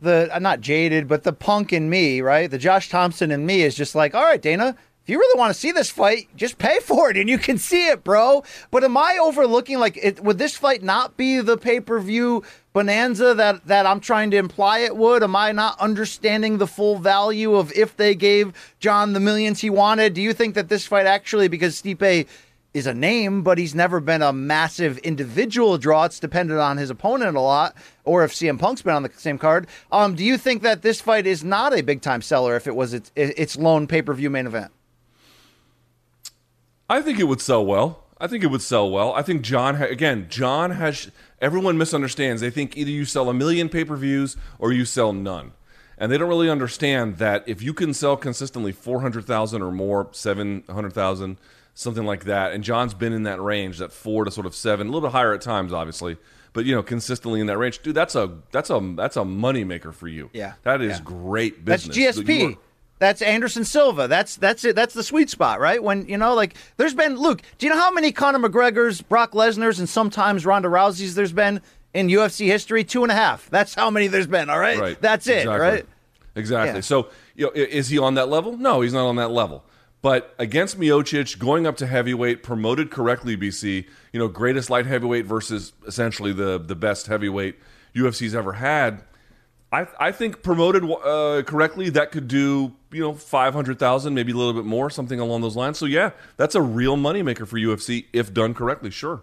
the uh, not jaded, but the punk in me, right? The Josh Thompson in me is just like, all right, Dana, if you really want to see this fight, just pay for it and you can see it, bro. But am I overlooking like it, would this fight not be the pay per view bonanza that that I'm trying to imply it would? Am I not understanding the full value of if they gave Jon the millions he wanted? Do you think that this fight actually because Stipe is a name, but he's never been a massive individual draw. It's dependent on his opponent a lot, or if CM Punk's been on the same card. Um, do you think that this fight is not a big time seller if it was its, its lone pay per view main event? I think it would sell well. I think it would sell well. I think Jon ha- again, Jon has, everyone misunderstands. They think either you sell a million pay per views or you sell none. And they don't really understand that if you can sell consistently 400,000 or more, 700,000, something like that, and Jon's been in that range, that four to sort of seven, a little bit higher at times, obviously, but you know, consistently in that range, dude, that's a that's a that's a money maker for you. Yeah, that is yeah. great business. That's GSP. That's Anderson Silva. That's that's it. That's the sweet spot, right? When you know, like, there's been Luke. Do you know how many Conor McGregor's, Brock Lesnar's, and sometimes Ronda Rousey's there's been in UFC history? Two and a half. That's how many there's been. All right, right. That's it. Exactly. Right. Exactly. Yeah. So, you know, is he on that level? No, he's not on that level. But against Miocic, going up to heavyweight, promoted correctly, BC, you know, greatest light heavyweight versus essentially the the best heavyweight UFC's ever had. I, I think promoted uh, correctly, that could do you know five hundred thousand, maybe a little bit more, something along those lines. So yeah, that's a real moneymaker for UFC if done correctly. Sure.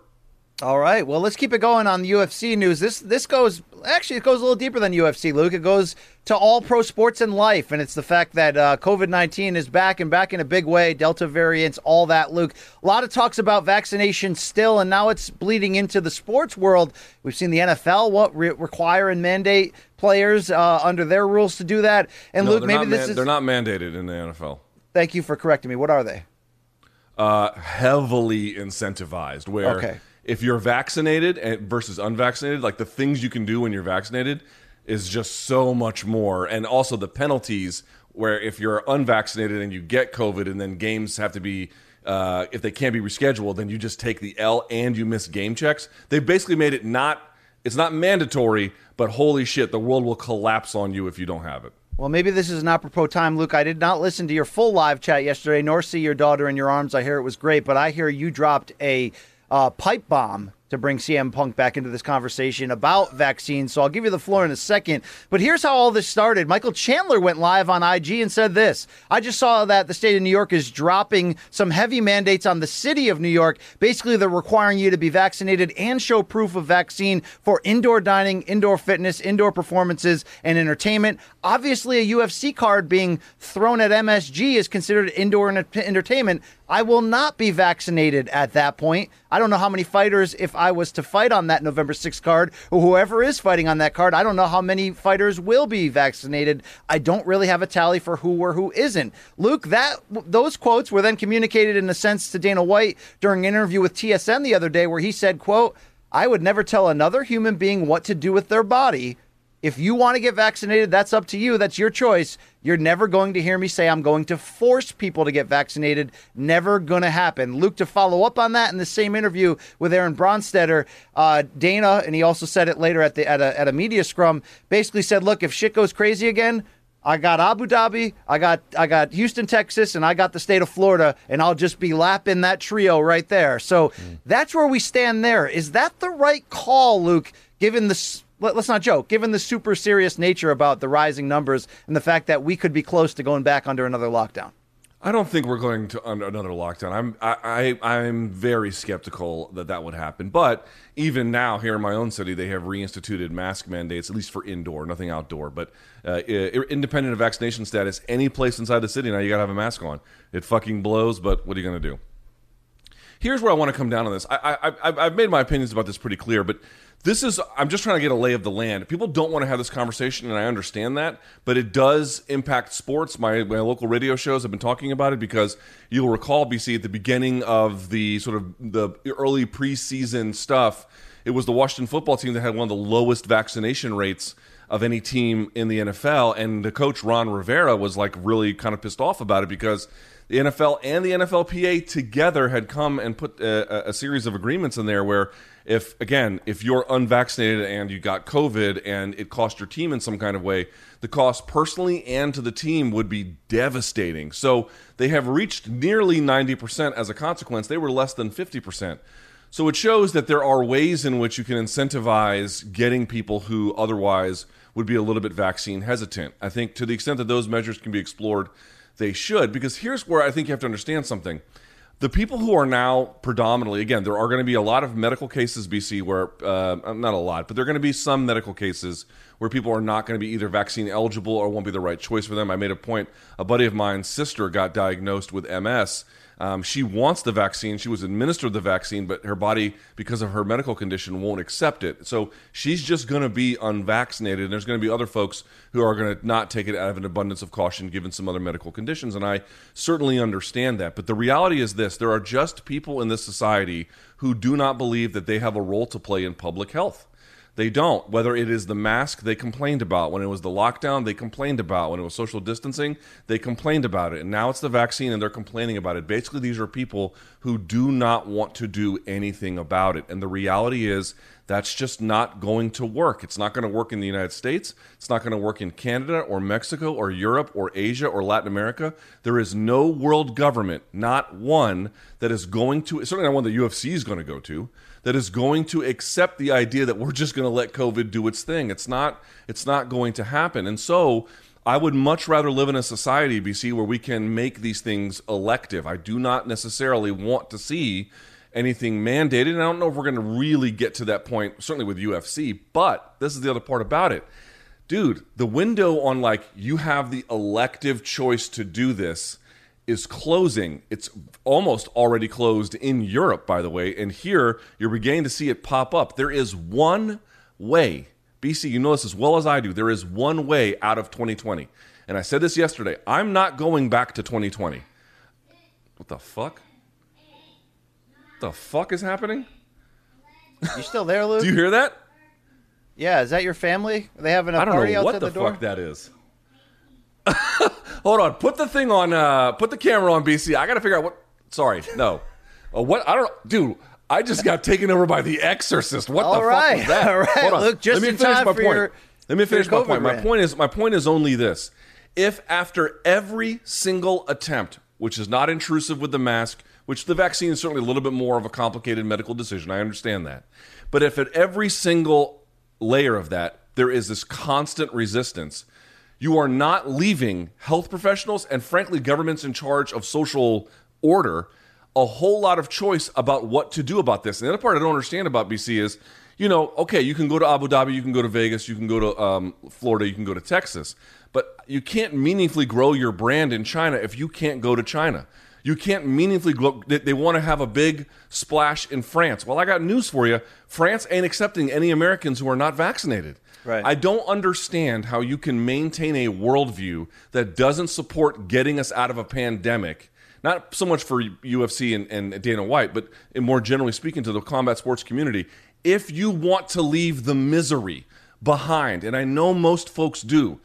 All right. Well, let's keep it going on the UFC news. This this goes actually it goes a little deeper than UFC, Luke. It goes to all pro sports and life, and it's the fact that uh, COVID nineteen is back and back in a big way. Delta variants, all that, Luke. A lot of talks about vaccination still, and now it's bleeding into the sports world. We've seen the NFL what re- require and mandate players uh, under their rules to do that. And no, Luke, maybe this man- is they're not mandated in the NFL. Thank you for correcting me. What are they? Uh, heavily incentivized. Where Okay. If you're vaccinated versus unvaccinated, like the things you can do when you're vaccinated is just so much more, and also the penalties. Where if you're unvaccinated and you get COVID, and then games have to be uh, if they can't be rescheduled, then you just take the L and you miss game checks. They've basically made it not it's not mandatory, but holy shit, the world will collapse on you if you don't have it. Well, maybe this is an apropos time, Luke. I did not listen to your full live chat yesterday, nor see your daughter in your arms. I hear it was great, but I hear you dropped a uh, pipe bomb to bring CM Punk back into this conversation about vaccines. So I'll give you the floor in a second. But here's how all this started. Michael Chandler went live on IG and said this I just saw that the state of New York is dropping some heavy mandates on the city of New York. Basically, they're requiring you to be vaccinated and show proof of vaccine for indoor dining, indoor fitness, indoor performances, and entertainment. Obviously, a UFC card being thrown at MSG is considered indoor entertainment. I will not be vaccinated at that point. I don't know how many fighters, if I was to fight on that November 6th card, or whoever is fighting on that card, I don't know how many fighters will be vaccinated. I don't really have a tally for who or who isn't. Luke, that those quotes were then communicated in a sense to Dana White during an interview with TSN the other day, where he said, "quote I would never tell another human being what to do with their body." If you want to get vaccinated, that's up to you. That's your choice. You're never going to hear me say I'm going to force people to get vaccinated. Never going to happen. Luke, to follow up on that in the same interview with Aaron Bronsteter, uh, Dana, and he also said it later at the at a, at a media scrum, basically said, look, if shit goes crazy again, I got Abu Dhabi, I got I got Houston, Texas, and I got the state of Florida, and I'll just be lapping that trio right there. So mm. that's where we stand there. Is that the right call, Luke? Given the let, us not joke, given the super serious nature about the rising numbers and the fact that we could be close to going back under another lockdown. I don't think we're going to under another lockdown. I'm I, I I'm very skeptical that that would happen. But even now, here in my own city, they have reinstituted mask mandates, at least for indoor, nothing outdoor. But uh, independent of vaccination status, any place inside the city now you got to have a mask on. It fucking blows. But what are you going to do? Here's where I want to come down on this. I, I I've made my opinions about this pretty clear, but this is i'm just trying to get a lay of the land. People don't want to have this conversation and i understand that but it does impact sports. My, my local radio shows have been talking about it because you'll recall bc at the beginning of the sort of the early preseason stuff it was the washington football team that had one of the lowest vaccination rates of any team in the nfl and the coach ron rivera was like really kind of pissed off about it because the NFL and the NFLPA together had come and put a, a, series of agreements in there where if again if you're unvaccinated and you got covid and it cost your team in some kind of way the cost personally and to the team would be devastating. So they have reached nearly 90% as a consequence. They were less than 50% so it shows that there are ways in which you can incentivize getting people who otherwise would be a little bit vaccine hesitant. I think to the extent that those measures can be explored they should because here's where i think you have to understand something the people who are now predominantly again there are going to be a lot of medical cases bc where uh, not a lot but there are going to be some medical cases where people are not going to be either vaccine eligible or won't be the right choice for them. I made a point a buddy of mine's sister got diagnosed with ms um, she wants the vaccine. She was administered the vaccine, but her body, because of her medical condition, won't accept it. So she's just going to be unvaccinated. And there's going to be other folks who are going to not take it out of an abundance of caution, given some other medical conditions. And I certainly understand that. But the reality is this there are just people in this society who do not believe that they have a role to play in public health. They don't. Whether it is the mask they complained about when it was the lockdown, they complained about when it was social distancing, they complained about it. And now it's the vaccine and they're complaining about it. Basically, these are people who do not want to do anything about it. And the reality is that's just not going to work. It's not going to work in the United States. It's not going to work in Canada or Mexico or Europe or Asia or Latin America. There is no world government, not one, that is going to, certainly not one the UFC is going to go to that is going to accept the idea that we're just going to let COVID do its thing. It's not. It's not going to happen. And so. I would much rather live in a society, BC, where we can make these things elective. I do not necessarily want to see anything mandated. And I don't know if we're going to really get to that point, certainly with UFC, but this is the other part about it. Dude, the window on like you have the elective choice to do this is closing. It's almost already closed in Europe, by the way. And here you're beginning to see it pop up. There is one way. BC, you know this as well as I do. There is one way out of 2020. And I said this yesterday. I'm not going back to 2020. What the fuck? What the fuck is happening? You still there, Luke? do you hear that? Yeah, is that your family? Are they having a I don't party know outside what the, the door? fuck that is. Hold on. Put the thing on. Uh, put the camera on, BC. I got to figure out what. Sorry, no. Uh, what? I don't. Dude, I just got taken over by the Exorcist. What All the right. fuck was that? All right. Hold on. Look, just Let me in finish time my point. your- Let me finish my point. My point is. My point is only this: if after every single attempt, which is not intrusive with the mask, which the vaccine is certainly a little bit more of a complicated medical decision, I understand that. But if at every single layer of that there is this constant resistance you are not leaving health professionals and, frankly, governments in charge of social order a whole lot of choice about what to do about this. And the other part I don't understand about BC is, you know, okay, you can go to Abu Dhabi, you can go to Vegas, you can go to um, Florida, you can go to Texas, but you can't meaningfully grow your brand in China if you can't go to China. You can't meaningfully grow. They, they want to have a big splash in France. Well, I got news for you. France ain't accepting any Americans who are not vaccinated. Right. I don't understand how you can maintain a worldview that doesn't support getting us out of a pandemic. Not so much for UFC and, and Dana White, but more generally speaking to the combat sports community. If you want to leave the misery behind, and I know most folks do,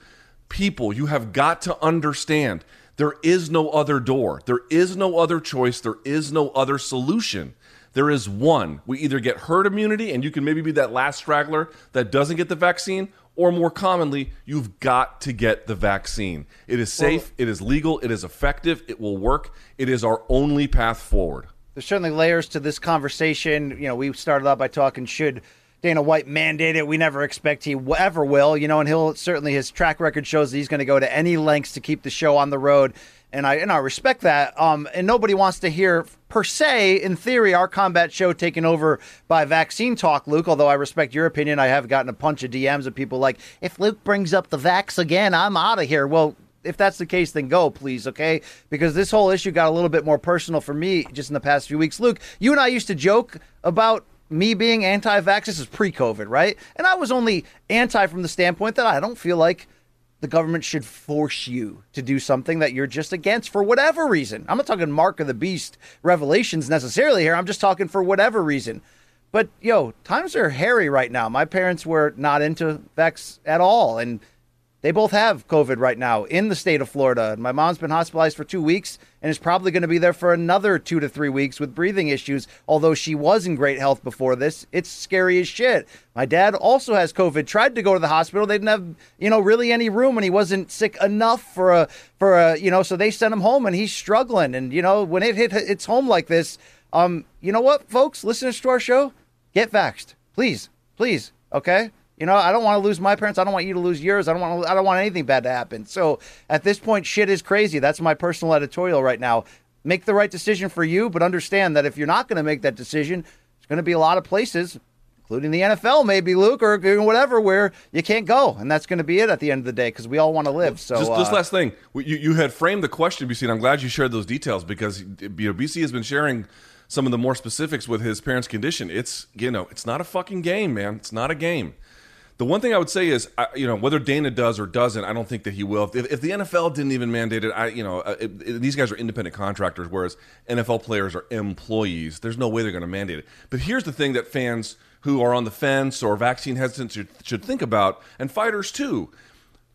people, you have got to understand there is no other door. There is no other choice. There is no other solution. There is one. We either get herd immunity, and you can maybe be that last straggler that doesn't get the vaccine, or more commonly, you've got to get the vaccine. It is safe, it is legal, it is effective, it will work. It is our only path forward. There's certainly layers to this conversation. You know, we started out by talking should Dana White mandate it. We never expect he ever will, you know, and he'll certainly his track record shows that he's going to go to any lengths to keep the show on the road. And I and I respect that. Um, and nobody wants to hear per se, in theory, our combat show taken over by vaccine talk, Luke. Although I respect your opinion, I have gotten a bunch of DMs of people like, if Luke brings up the vax again, I'm out of here. Well, if that's the case, then go, please, okay? Because this whole issue got a little bit more personal for me just in the past few weeks. Luke, you and I used to joke about me being anti vax. This is pre COVID, right? And I was only anti from the standpoint that I don't feel like the government should force you to do something that you're just against for whatever reason. I'm not talking mark of the beast revelations necessarily here. I'm just talking for whatever reason. But yo, times are hairy right now. My parents were not into Vex at all, and they both have COVID right now in the state of Florida. My mom's been hospitalized for two weeks and is probably going to be there for another two to three weeks with breathing issues. Although she was in great health before this, it's scary as shit. My dad also has COVID. Tried to go to the hospital. They didn't have, you know, really any room, and he wasn't sick enough for a for a, you know. So they sent him home, and he's struggling. And you know, when it hit its home like this, um, you know what, folks, listeners to our show, get vaxxed, please, please, okay. You know, I don't want to lose my parents. I don't want you to lose yours. I don't want. To, I don't want anything bad to happen. So at this point, shit is crazy. That's my personal editorial right now. Make the right decision for you, but understand that if you're not going to make that decision, it's going to be a lot of places, including the NFL, maybe Luke or whatever, where you can't go, and that's going to be it at the end of the day because we all want to live. So just, uh, just last thing, you you had framed the question, BC, and I'm glad you shared those details because you know BC has been sharing some of the more specifics with his parents' condition. It's you know, it's not a fucking game, man. It's not a game. The one thing I would say is, you know, whether Dana does or doesn't, I don't think that he will. If, if the NFL didn't even mandate it, I, you know, uh, it, it, these guys are independent contractors, whereas NFL players are employees. There's no way they're going to mandate it. But here's the thing that fans who are on the fence or vaccine hesitant should, should think about, and fighters too.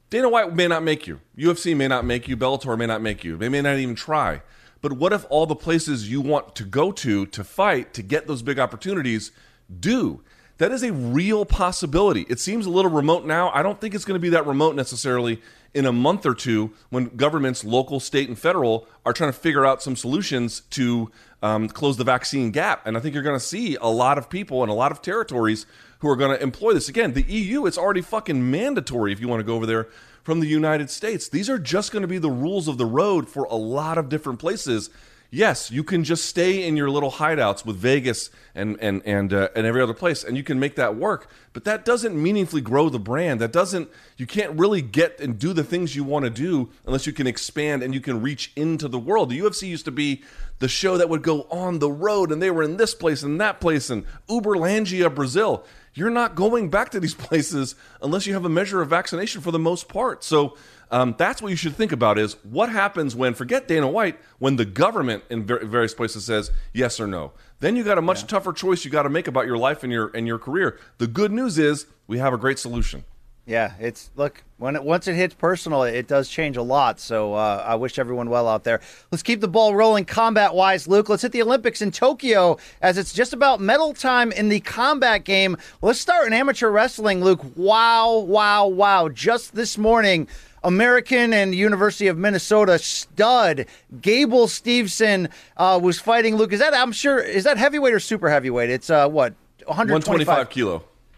Dana White may not make you. UFC may not make you. Bellator may not make you. They may not even try. But what if all the places you want to go to to fight to get those big opportunities do? That is a real possibility. It seems a little remote now. I don't think it's going to be that remote necessarily in a month or two when governments, local, state, and federal, are trying to figure out some solutions to um, close the vaccine gap. And I think you're going to see a lot of people in a lot of territories who are going to employ this. Again, the EU, it's already fucking mandatory if you want to go over there from the United States. These are just going to be the rules of the road for a lot of different places yes, you can just stay in your little hideouts with Vegas and and and uh, and every other place, and you can make that work. But that doesn't meaningfully grow the brand. That doesn't. You can't really get and do the things you want to do unless you can expand and you can reach into the world. The UFC used to be the show that would go on the road, and they were in this place and that place and Uberlandia, Brazil. You're not going back to these places unless you have a measure of vaccination for the most part. So um, that's what you should think about is what happens when, forget Dana White, when the government in various places says yes or no. Then you got a much yeah. tougher choice you got to make about your life and your and your career. The good news is we have a great solution. Yeah, it's look when it once it hits personal, it does change a lot. So uh, I wish everyone well out there. Let's keep the ball rolling combat wise, Luke. Let's hit the Olympics in Tokyo as it's just about medal time in the combat game. Let's start in amateur wrestling, Luke. Wow, wow, wow! Just this morning. American and University of Minnesota stud Gable Steveson uh, was fighting Luke. Is that I'm sure is that heavyweight or super heavyweight? It's uh, what 125 kilo.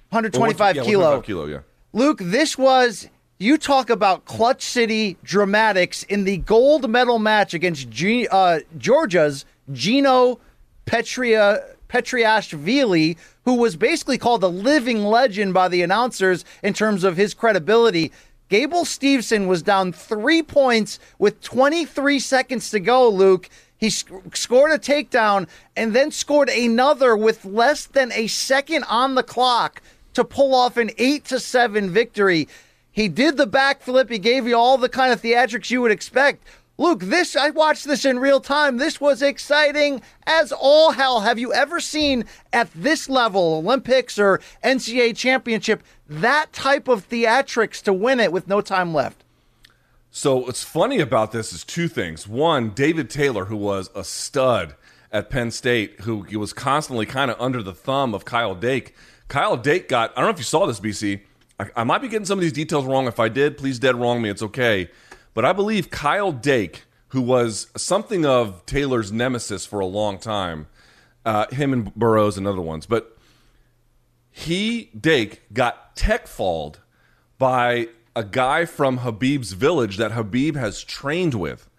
125 yeah, kilo. 125 kilo. Yeah. Luke, this was you talk about clutch city dramatics in the gold medal match against G, uh, Georgia's Geno Petria Petriashvili, who was basically called a living legend by the announcers in terms of his credibility. Gable Steveson was down three points with 23 seconds to go, Luke. He sc- scored a takedown and then scored another with less than a second on the clock to pull off an 8 to 7 victory. He did the backflip. He gave you all the kind of theatrics you would expect. Luke, this I watched this in real time. This was exciting as all hell. Have you ever seen at this level, Olympics or NCAA championship, that type of theatrics to win it with no time left? So what's funny about this is two things. One, David Taylor, who was a stud at Penn State, who was constantly kind of under the thumb of Kyle Dake. Kyle Dake got, I don't know if you saw this, BC. I, I might be getting some of these details wrong. If I did, please dead wrong me. It's okay. But I believe Kyle Dake, who was something of Taylor's nemesis for a long time, uh, him and Burroughs and other ones, but he Dake got tech falled by a guy from Khabib's village that Khabib has trained with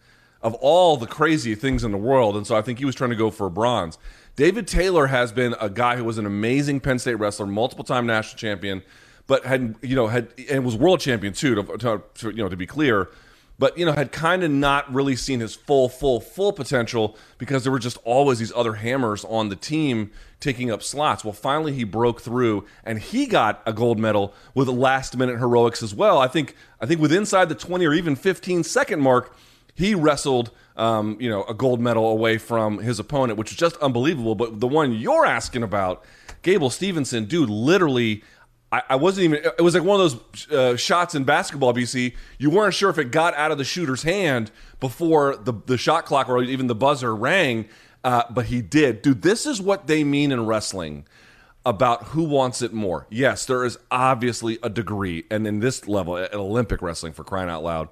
of all the crazy things in the world. And so I think he was trying to go for a bronze. David Taylor has been a guy who was an amazing Penn State wrestler, multiple time national champion, but had, you know, had, and was world champion too, to, to, to you know, to be clear but you know had kind of not really seen his full full full potential because there were just always these other hammers on the team taking up slots. Well finally he broke through and he got a gold medal with last minute heroics as well. I think i think with inside the 20 or even 15 second mark he wrestled um, you know a gold medal away from his opponent which is just unbelievable but the one you're asking about gable stevenson dude literally I, I wasn't even. It was like one of those uh, shots in basketball. BC, you weren't sure if it got out of the shooter's hand before the the shot clock or even the buzzer rang, uh, but he did. Dude, this is what they mean in wrestling about who wants it more. Yes, there is obviously a degree, and in this level, at Olympic wrestling, for crying out loud,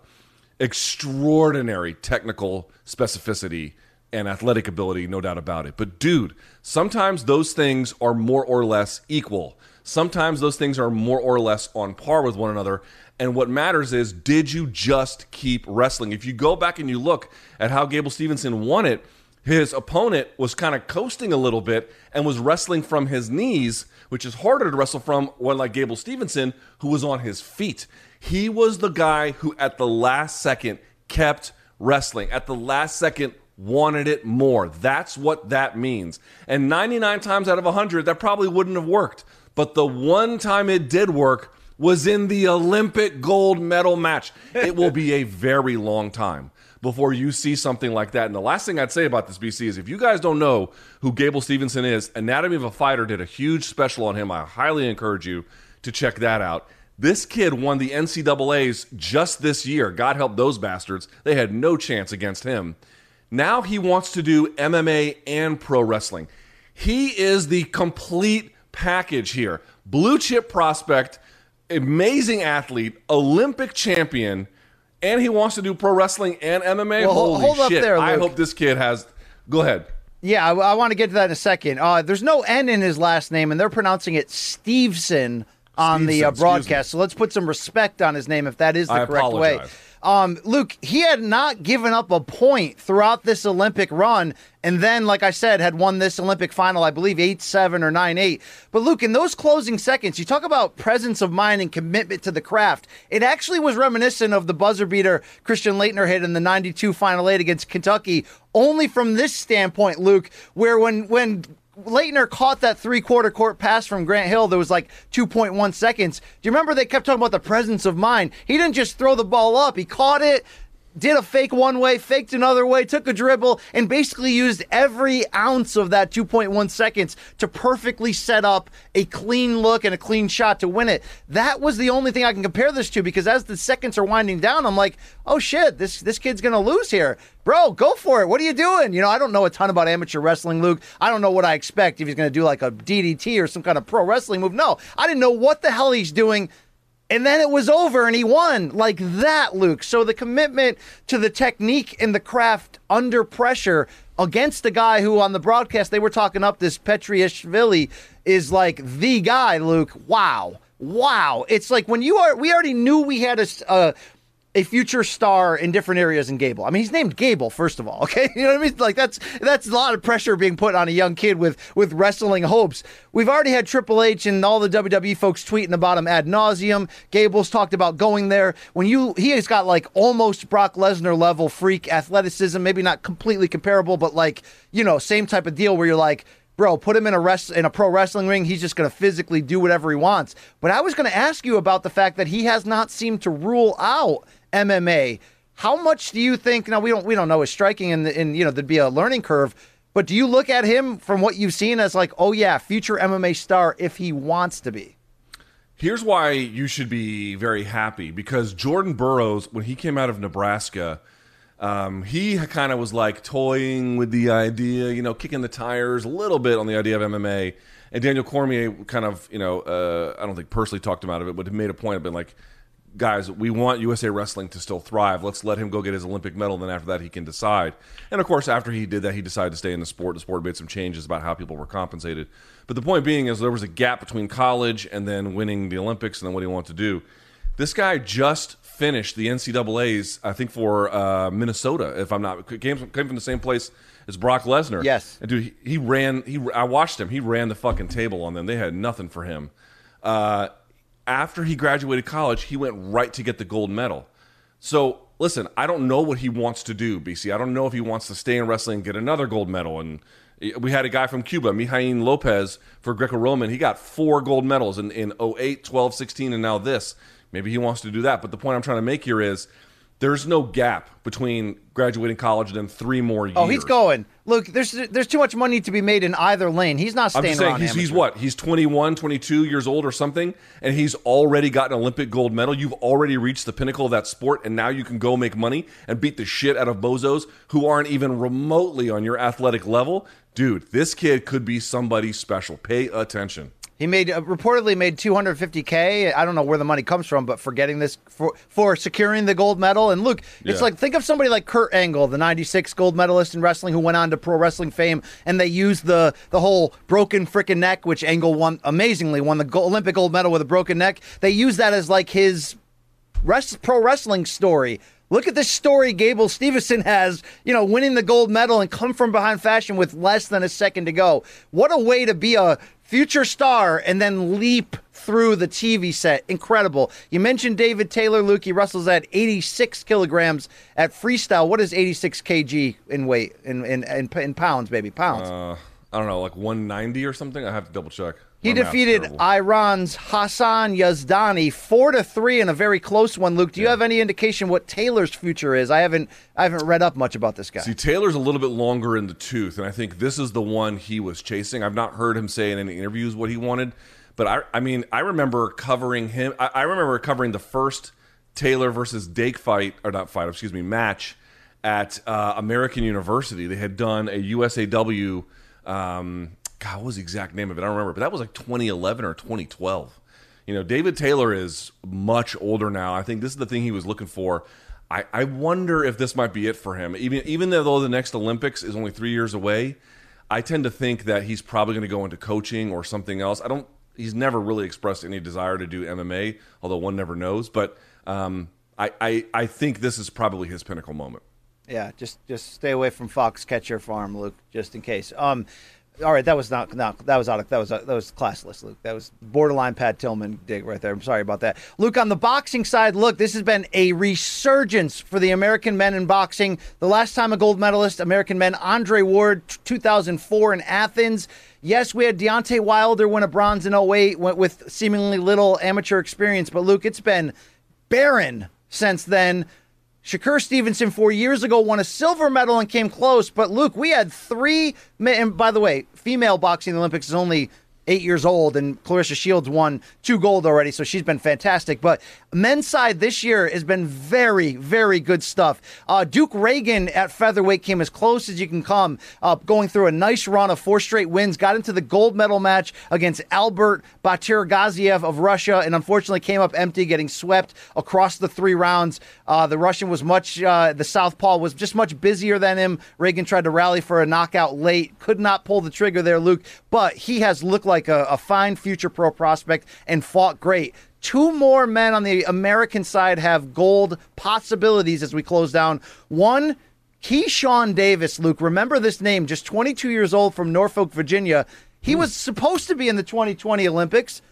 extraordinary technical specificity and athletic ability, no doubt about it. But dude, sometimes those things are more or less equal. Sometimes those things are more or less on par with one another. And what matters is, did you just keep wrestling? If you go back and you look at how Gable Stevenson won it, his opponent was kind of coasting a little bit and was wrestling from his knees, which is harder to wrestle from one like Gable Stevenson, who was on his feet. He was the guy who, at the last second, kept wrestling. At the last second, wanted it more. That's what that means. And 99 times out of 100, that probably wouldn't have worked. But the one time it did work was in the Olympic gold medal match. It will be a very long time before you see something like that. And the last thing I'd say about this BC is if you guys don't know who Gable Stevenson is, Anatomy of a Fighter did a huge special on him. I highly encourage you to check that out. This kid won the NCAA's just this year. God help those bastards. They had no chance against him. Now he wants to do MMA and pro wrestling. He is the complete package here. Blue chip prospect, amazing athlete, Olympic champion, and he wants to do pro wrestling and MMA. Well, Holy hold up shit. there, I hope this kid has. Go ahead. Yeah, I, I want to get to that in a second. Uh, there's no N in his last name, and they're pronouncing it Steveson on the uh, broadcast. So let's put some respect on his name if that is the I correct way. Um, Luke, he had not given up a point throughout this Olympic run, and then, like I said, had won this Olympic final, I believe, 8 7 or 9 8. But, Luke, in those closing seconds, you talk about presence of mind and commitment to the craft. It actually was reminiscent of the buzzer beater Christian Laettner hit in the 92 Final 8 against Kentucky, only from this standpoint, Luke, where when, when Laettner caught that three quarter court pass from Grant Hill. There was like 2.1 seconds. Do you remember they kept talking about the presence of mind? He didn't just throw the ball up, he caught it. Did a fake one way, faked another way, took a dribble, and basically used every ounce of that 2.1 seconds to perfectly set up a clean look and a clean shot to win it. That was the only thing I can compare this to because as the seconds are winding down, I'm like, oh shit, this this kid's gonna lose here. Bro, go for it. What are you doing? You know, I don't know a ton about amateur wrestling, Luke. I don't know what I expect if he's to do like a DDT or some kind of pro wrestling move. No, I didn't know what the hell he's doing. And then it was over and he won like that, Luke. So the commitment to the technique and the craft under pressure against a guy who on the broadcast they were talking up this Petriashvili is like the guy, Luke. Wow. Wow. It's like when you are, we already knew we had a, a a future star in different areas in Gable. I mean, he's named Gable, first of all. Okay, you know what I mean? Like that's that's a lot of pressure being put on a young kid with with wrestling hopes. We've already had Triple H and all the WWE folks tweeting about him ad nauseum. Gable's talked about going there. When you he has got like almost Brock Lesnar level freak athleticism, maybe not completely comparable, but like you know same type of deal where you're like bro, put him in a rest in a pro wrestling ring. He's just going to physically do whatever he wants. But I was going to ask you about the fact that he has not seemed to rule out MMA. How much do you think? Now we don't we don't know his striking, and and you know there'd be a learning curve. But do you look at him from what you've seen as like, oh yeah, future MMA star if he wants to be? Here's why you should be very happy because Jordan Burroughs, when he came out of Nebraska, um, he kind of was like toying with the idea, you know, kicking the tires a little bit on the idea of MMA. And Daniel Cormier kind of, you know, uh, I don't think personally talked him out of it, but made a point of being like, guys, we want USA Wrestling to still thrive. Let's let him go get his Olympic medal, and then after that, he can decide. And of course, after he did that, he decided to stay in the sport. The sport made some changes about how people were compensated. But the point being is there was a gap between college and then winning the Olympics and then what he wanted to do. This guy just finished the NCAA's, I think, for uh, Minnesota, if I'm not came from, came from the same place as Brock Lesnar. Yes. and dude, he, he ran. He I watched him. He ran the fucking table on them. They had nothing for him. Uh, after he graduated college, he went right to get the gold medal. So listen, I don't know what he wants to do, BC. I don't know if he wants to stay in wrestling and get another gold medal. And eh, we had a guy from Cuba, Mijain Lopez, for Greco-Roman. He got four gold medals in, in 08, 12, 16, and now this. Maybe he wants to do that. But the point I'm trying to make here is there's no gap between graduating college and then three more years. Oh, he's going. Look, there's there's too much money to be made in either lane. He's not staying I'm just saying he's, he's what? He's 21, 22 years old or something, and he's already got an Olympic gold medal. You've already reached the pinnacle of that sport, and now you can go make money and beat the shit out of bozos who aren't even remotely on your athletic level. Dude, this kid could be somebody special. Pay attention. He made uh, reportedly made 250k. I don't know where the money comes from, but for getting this for for securing the gold medal. And look, it's Yeah. like think of somebody like Kurt Angle, the 96 gold medalist in wrestling who went on to pro wrestling fame, and they used the the whole broken freaking neck, which Angle won amazingly, won the gold, Olympic gold medal with a broken neck. They use that as like his rest, pro wrestling story. Look at this story Gable Steveson has, you know, winning the gold medal and come from behind fashion with less than a second to go. What a way to be a future star and then leap through the TV set. Incredible. You mentioned David Taylor, Luke. He at 86 kilograms at freestyle. What is 86 kg in weight, in, in, in, in pounds, baby? Pounds. Uh, I don't know, like 190 or something. I have to double check. He My defeated. Iran's Hassan Yazdani four to three in a very close one. Luke, do you have any indication what Taylor's future is? I haven't I haven't read up much about this guy. See, Taylor's a little bit longer in the tooth, and I think this is the one he was chasing. I've not heard him say in any interviews what he wanted, but I, I mean, I remember covering him. I, I remember covering the first Taylor versus Dake fight, or not fight, excuse me, match at uh, American University. They had done a USAW. Um, God, what was the exact name of it? I don't remember, but that was like 2011 or 2012. You know, David Taylor is much older now. I think this is the thing he was looking for. I, I wonder if this might be it for him. Even even though the next Olympics is only three years away, I tend to think that he's probably going to go into coaching or something else. I don't. He's never really expressed any desire to do MMA, although one never knows. But um, I, I I think this is probably his pinnacle moment. Yeah, just just stay away from Foxcatcher Farm, Luke, just in case. Um, all right, that was not, not that was out of that was that was classless, Luke. That was borderline Pat Tillman dig right there. I'm sorry about that, Luke. On the boxing side, look, this has been a resurgence for the American men in boxing. The last time a gold medalist, American men, Andre Ward, t- 2004 in Athens. Yes, we had Deontay Wilder win a bronze in 08 went with seemingly little amateur experience, but Luke, it's been barren since then. Shakur Stevenson four years ago won a silver medal and came close. But Luke, we had three. And by the way, female boxing Olympics is only eight years old, and Claressa Shields won two gold already, so she's been fantastic. But men's side this year has been very, very good stuff. Uh, Duke Ragan at featherweight came as close as you can come, uh, going through a nice run of four straight wins, got into the gold medal match against Albert Batyrgaziev of Russia, and unfortunately came up empty, getting swept across the three rounds. Uh, the Russian was much, uh, the Southpaw was just much busier than him. Ragan tried to rally for a knockout late, could not pull the trigger there, Luke, but he has looked like a, a fine future pro prospect and fought great. Two more men on the American side have gold possibilities as we close down. One, Keyshawn Davis, Luke. Remember this name, just 22 years old from Norfolk, Virginia. He was supposed to be in the 2020 Olympics.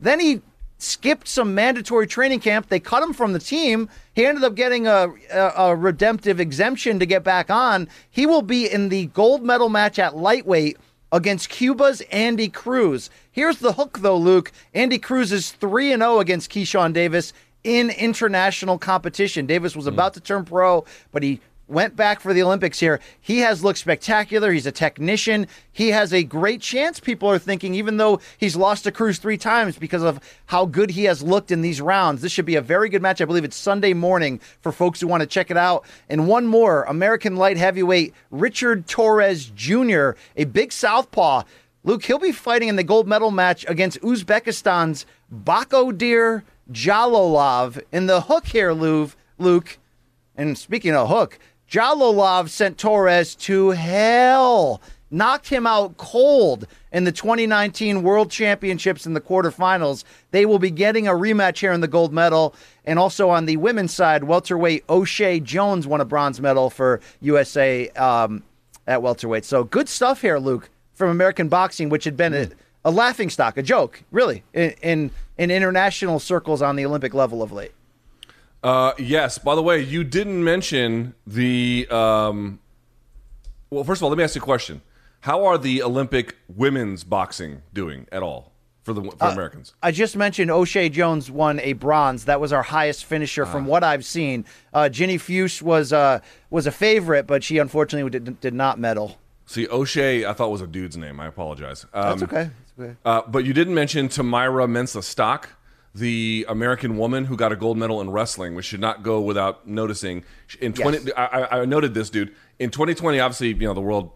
Then he skipped some mandatory training camp. They cut him from the team. He ended up getting a, a, a redemptive exemption to get back on. He will be in the gold medal match at lightweight against Cuba's Andy Cruz. Here's the hook, though, Luke. Andy Cruz is 3 0 against Keyshawn Davis in international competition. Davis was hmm. about to turn pro, but he went back for the Olympics here. He has looked spectacular. He's a technician. He has a great chance, people are thinking, even though he's lost to Cruz three times because of how good he has looked in these rounds. This should be a very good match. I believe it's Sunday morning for folks who want to check it out. And one more American light heavyweight, Richard Torres Jr., a big southpaw. Luke, he'll be fighting in the gold medal match against Uzbekistan's Bakhodir Jalolov. In the hook here, Luke, Luke, and speaking of hook, Jalolov sent Torres to hell, knocked him out cold in the 2019 World Championships in the quarterfinals. They will be getting a rematch here in the gold medal. And also on the women's side, welterweight Oshae Jones won a bronze medal for USA um, at welterweight. So good stuff here, Luke, from American boxing, which had been a, a laughing stock, a joke, really, in, in in international circles on the Olympic level of late. Uh, yes. By the way, you didn't mention the. Um, well, first of all, let me ask you a question. How are the Olympic women's boxing doing at all for the for Americans? I just mentioned Oshae Jones won a bronze. That was our highest finisher from what I've seen. Uh, Ginny Fuchs was uh, was a favorite, but she unfortunately did, did not medal. See, Oshae, I thought was a dude's name. I apologize. Um, That's okay. That's okay. Uh, but you didn't mention Tamyra Mensah-Stock, the American woman who got a gold medal in wrestling, which should not go without noticing. In twenty, Yes. I, I noted this, dude. In 2020, obviously, you know the world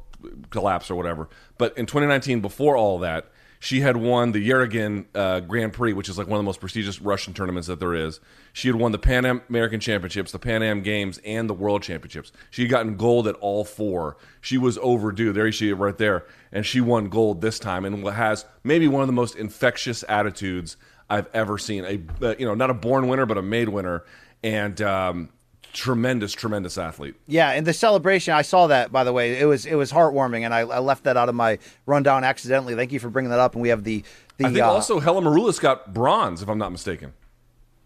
collapsed or whatever. But in 2019, before all that, she had won the Yarygin uh, Grand Prix, which is like one of the most prestigious Russian tournaments that there is. She had won the Pan Am American Championships, the Pan Am Games, and the World Championships. She had gotten gold at all four. She was overdue. There she is right there. And she won gold this time and has maybe one of the most infectious attitudes I've ever seen. A uh, you know not a born winner, but a made winner, and um, tremendous, tremendous athlete. Yeah, and the celebration, I saw that by the way. It was it was heartwarming, and I, I left that out of my rundown accidentally. Thank you for bringing that up. And we have the the I think uh, also Helen Maroulis got bronze, if I'm not mistaken.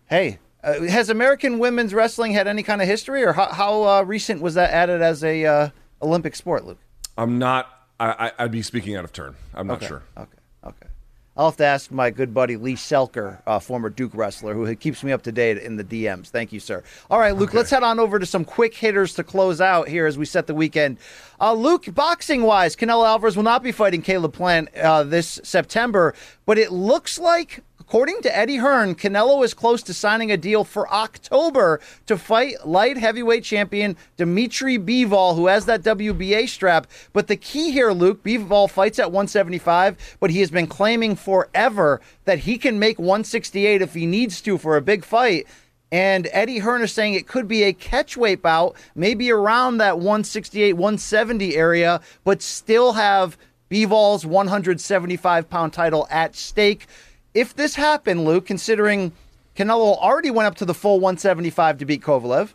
hey. Uh, has American women's wrestling had any kind of history, or how, how uh, recent was that added as a uh, Olympic sport, Luke? I'm not. I, I'd be speaking out of turn. I'm not Okay. sure. Okay. Okay. I'll have to ask my good buddy Lee Selker, uh, former Duke wrestler, who keeps me up to date in the DMs. Thank you, sir. All right, Luke, let's head on over to some quick hitters to close out here as we set the weekend. Uh, Luke, boxing wise, Canelo Alvarez will not be fighting Caleb Plant uh, this September, but it looks like. According to Eddie Hearn, Canelo is close to signing a deal for October to fight light heavyweight champion Dimitri Bivol, who has that WBA strap. But the key here, Luke, Bivol fights at 175, but he has been claiming forever that he can make 168 if he needs to for a big fight. And Eddie Hearn is saying it could be a catchweight bout, maybe around that 168, 170 area, but still have Bivol's 175 pound title at stake. If this happened, Luke, considering Canelo already went up to the full 175 to beat Kovalev,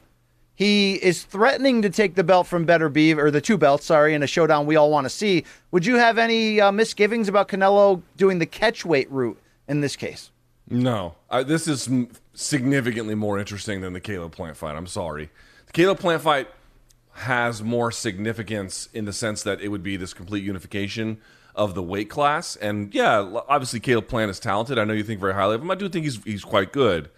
he is threatening to take the belt from Better Beav, or the two belts, sorry, in a showdown we all want to see. Would you have any uh, misgivings about Canelo doing the catchweight route in this case? No, I, this is significantly more interesting than the Caleb Plant fight. I'm sorry. The Caleb Plant fight has more significance in the sense that it would be this complete unification of the weight class. And yeah, obviously Caleb Plant is talented. I know you think very highly of him. I do think he's he's quite good.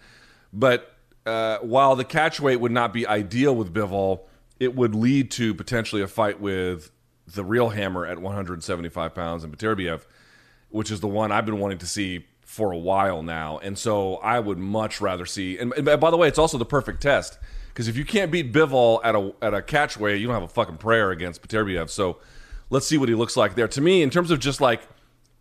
But uh, while the catch weight would not be ideal with Bivol, it would lead to potentially a fight with the real hammer at 175 pounds and Beterbiev, which is the one I've been wanting to see for a while now. And so I would much rather see. And, and by the way, it's also the perfect test because if you can't beat Bivol at a at a catch you don't have a fucking prayer against Beterbiev. So let's see what he looks like there. To me, in terms of just like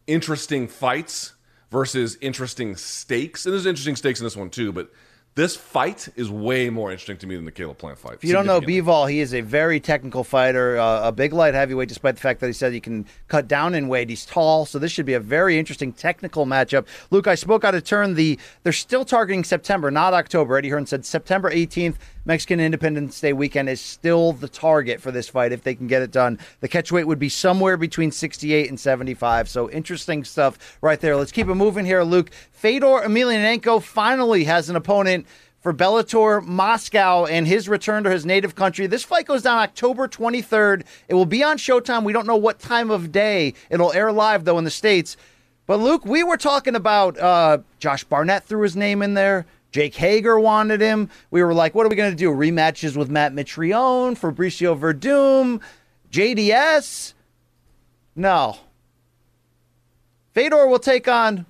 interesting fights versus interesting stakes, and there's interesting stakes in this one too, but. This fight is way more interesting to me than the Caleb Plant fight. If you don't know. Bivol, he is a very technical fighter, uh, a big light heavyweight, despite the fact that he said he can cut down in weight. He's tall, so this should be a very interesting technical matchup. Luke, I spoke out of turn. The they're still targeting September, not October. Eddie Hearn said September 18th, Mexican Independence Day weekend is still the target for this fight if they can get it done. The catchweight would be somewhere between 68 and 75. So interesting stuff right there. Let's keep it moving here, Luke. Fedor Emelianenko finally has an opponent for Bellator Moscow and his return to his native country. This fight goes down October 23rd. It will be on Showtime. We don't know what time of day. It'll air live, though, in the States. But, Luke, we were talking about uh, Josh Barnett threw his name in there. Jake Hager wanted him. We were like, what are we going to do? Rematches with Matt Mitrione, Fabricio Werdum, JDS? No. Fedor will take on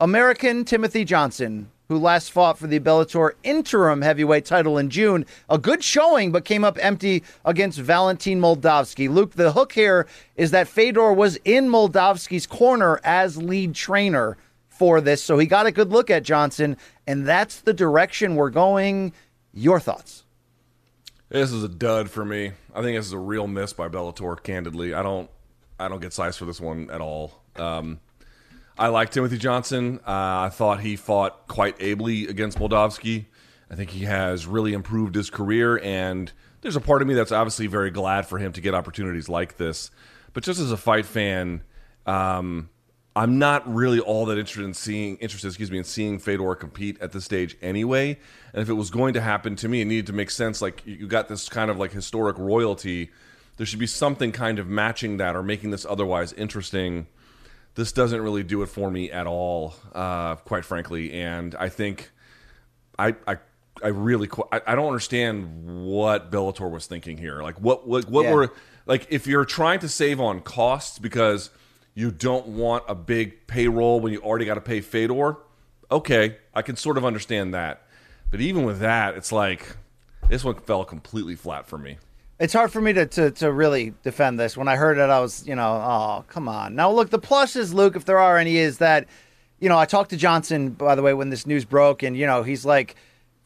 American Timothy Johnson, who last fought for the Bellator interim heavyweight title in June. A good showing, but came up empty against Valentin Moldavsky. Luke, the hook here is that Fedor was in Moldavsky's corner as lead trainer for this, so he got a good look at Johnson, and that's the direction we're going. Your thoughts? This is a dud for me. I think this is a real miss by Bellator. Candidly, I don't, I don't get size for this one at all. Um, I like Timothy Johnson. Uh, I thought he fought quite ably against Moldavsky. I think he has really improved his career, and there's a part of me that's obviously very glad for him to get opportunities like this. But just as a fight fan, um, I'm not really all that interested in seeing interested, excuse me, in seeing Fedor compete at this stage anyway. And if it was going to happen to me, it needed to make sense. Like you got this kind of like historic royalty. There should be something kind of matching that or making this otherwise interesting. This doesn't really do it for me at all, uh, quite frankly. And I think I I I really I, I don't understand what Bellator was thinking here. Like what what what Yeah. were like if you're trying to save on costs because you don't want a big payroll when you already got to pay Fedor, okay, I can sort of understand that. But even with that, it's like this one fell completely flat for me. It's hard for me to, to, to really defend this. When I heard it, I was, you know, oh, come on. Now, look, the pluses, Luke, if there are any, is that, you know, I talked to Johnson, by the way, when this news broke, and, you know, he's like,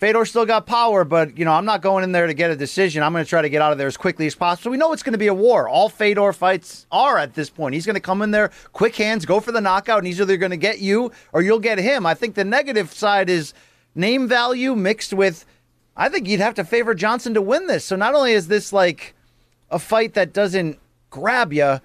Fedor still got power, but, you know, I'm not going in there to get a decision. I'm going to try to get out of there as quickly as possible. We know it's going to be a war. All Fedor fights are at this point. He's going to come in there, quick hands, go for the knockout, and he's either going to get you or you'll get him. I think the negative side is name value mixed with I think you'd have to favor Johnson to win this. So not only is this like a fight that doesn't grab you,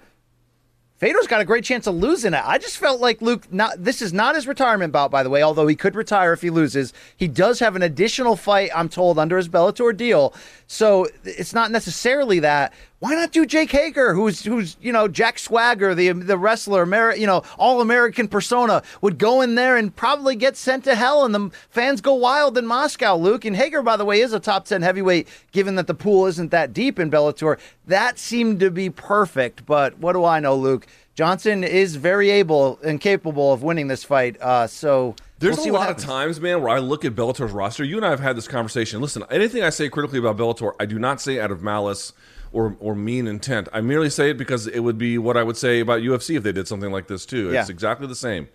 Fedor's got a great chance of losing it. I just felt like Luke. Not this is not his retirement bout, by the way. Although he could retire if he loses, he does have an additional fight. I'm told under his Bellator deal, so it's not necessarily that. Why not do Jake Hager, who's who's you know Jack Swagger, the the wrestler, Ameri- you know all American persona, would go in there and probably get sent to hell, and the fans go wild in Moscow. Luke and Hager, by the way, is a top ten heavyweight. Given that the pool isn't that deep in Bellator, that seemed to be perfect. But what do I know, Luke? Johnson is very able and capable of winning this fight. Uh, so There's we'll see a lot of times, man, where I look at Bellator's roster. You and I have had this conversation. Listen, anything I say critically about Bellator, I do not say out of malice or or mean intent. I merely say it because it would be what I would say about UFC if they did something like this too. It's Yeah. exactly the same.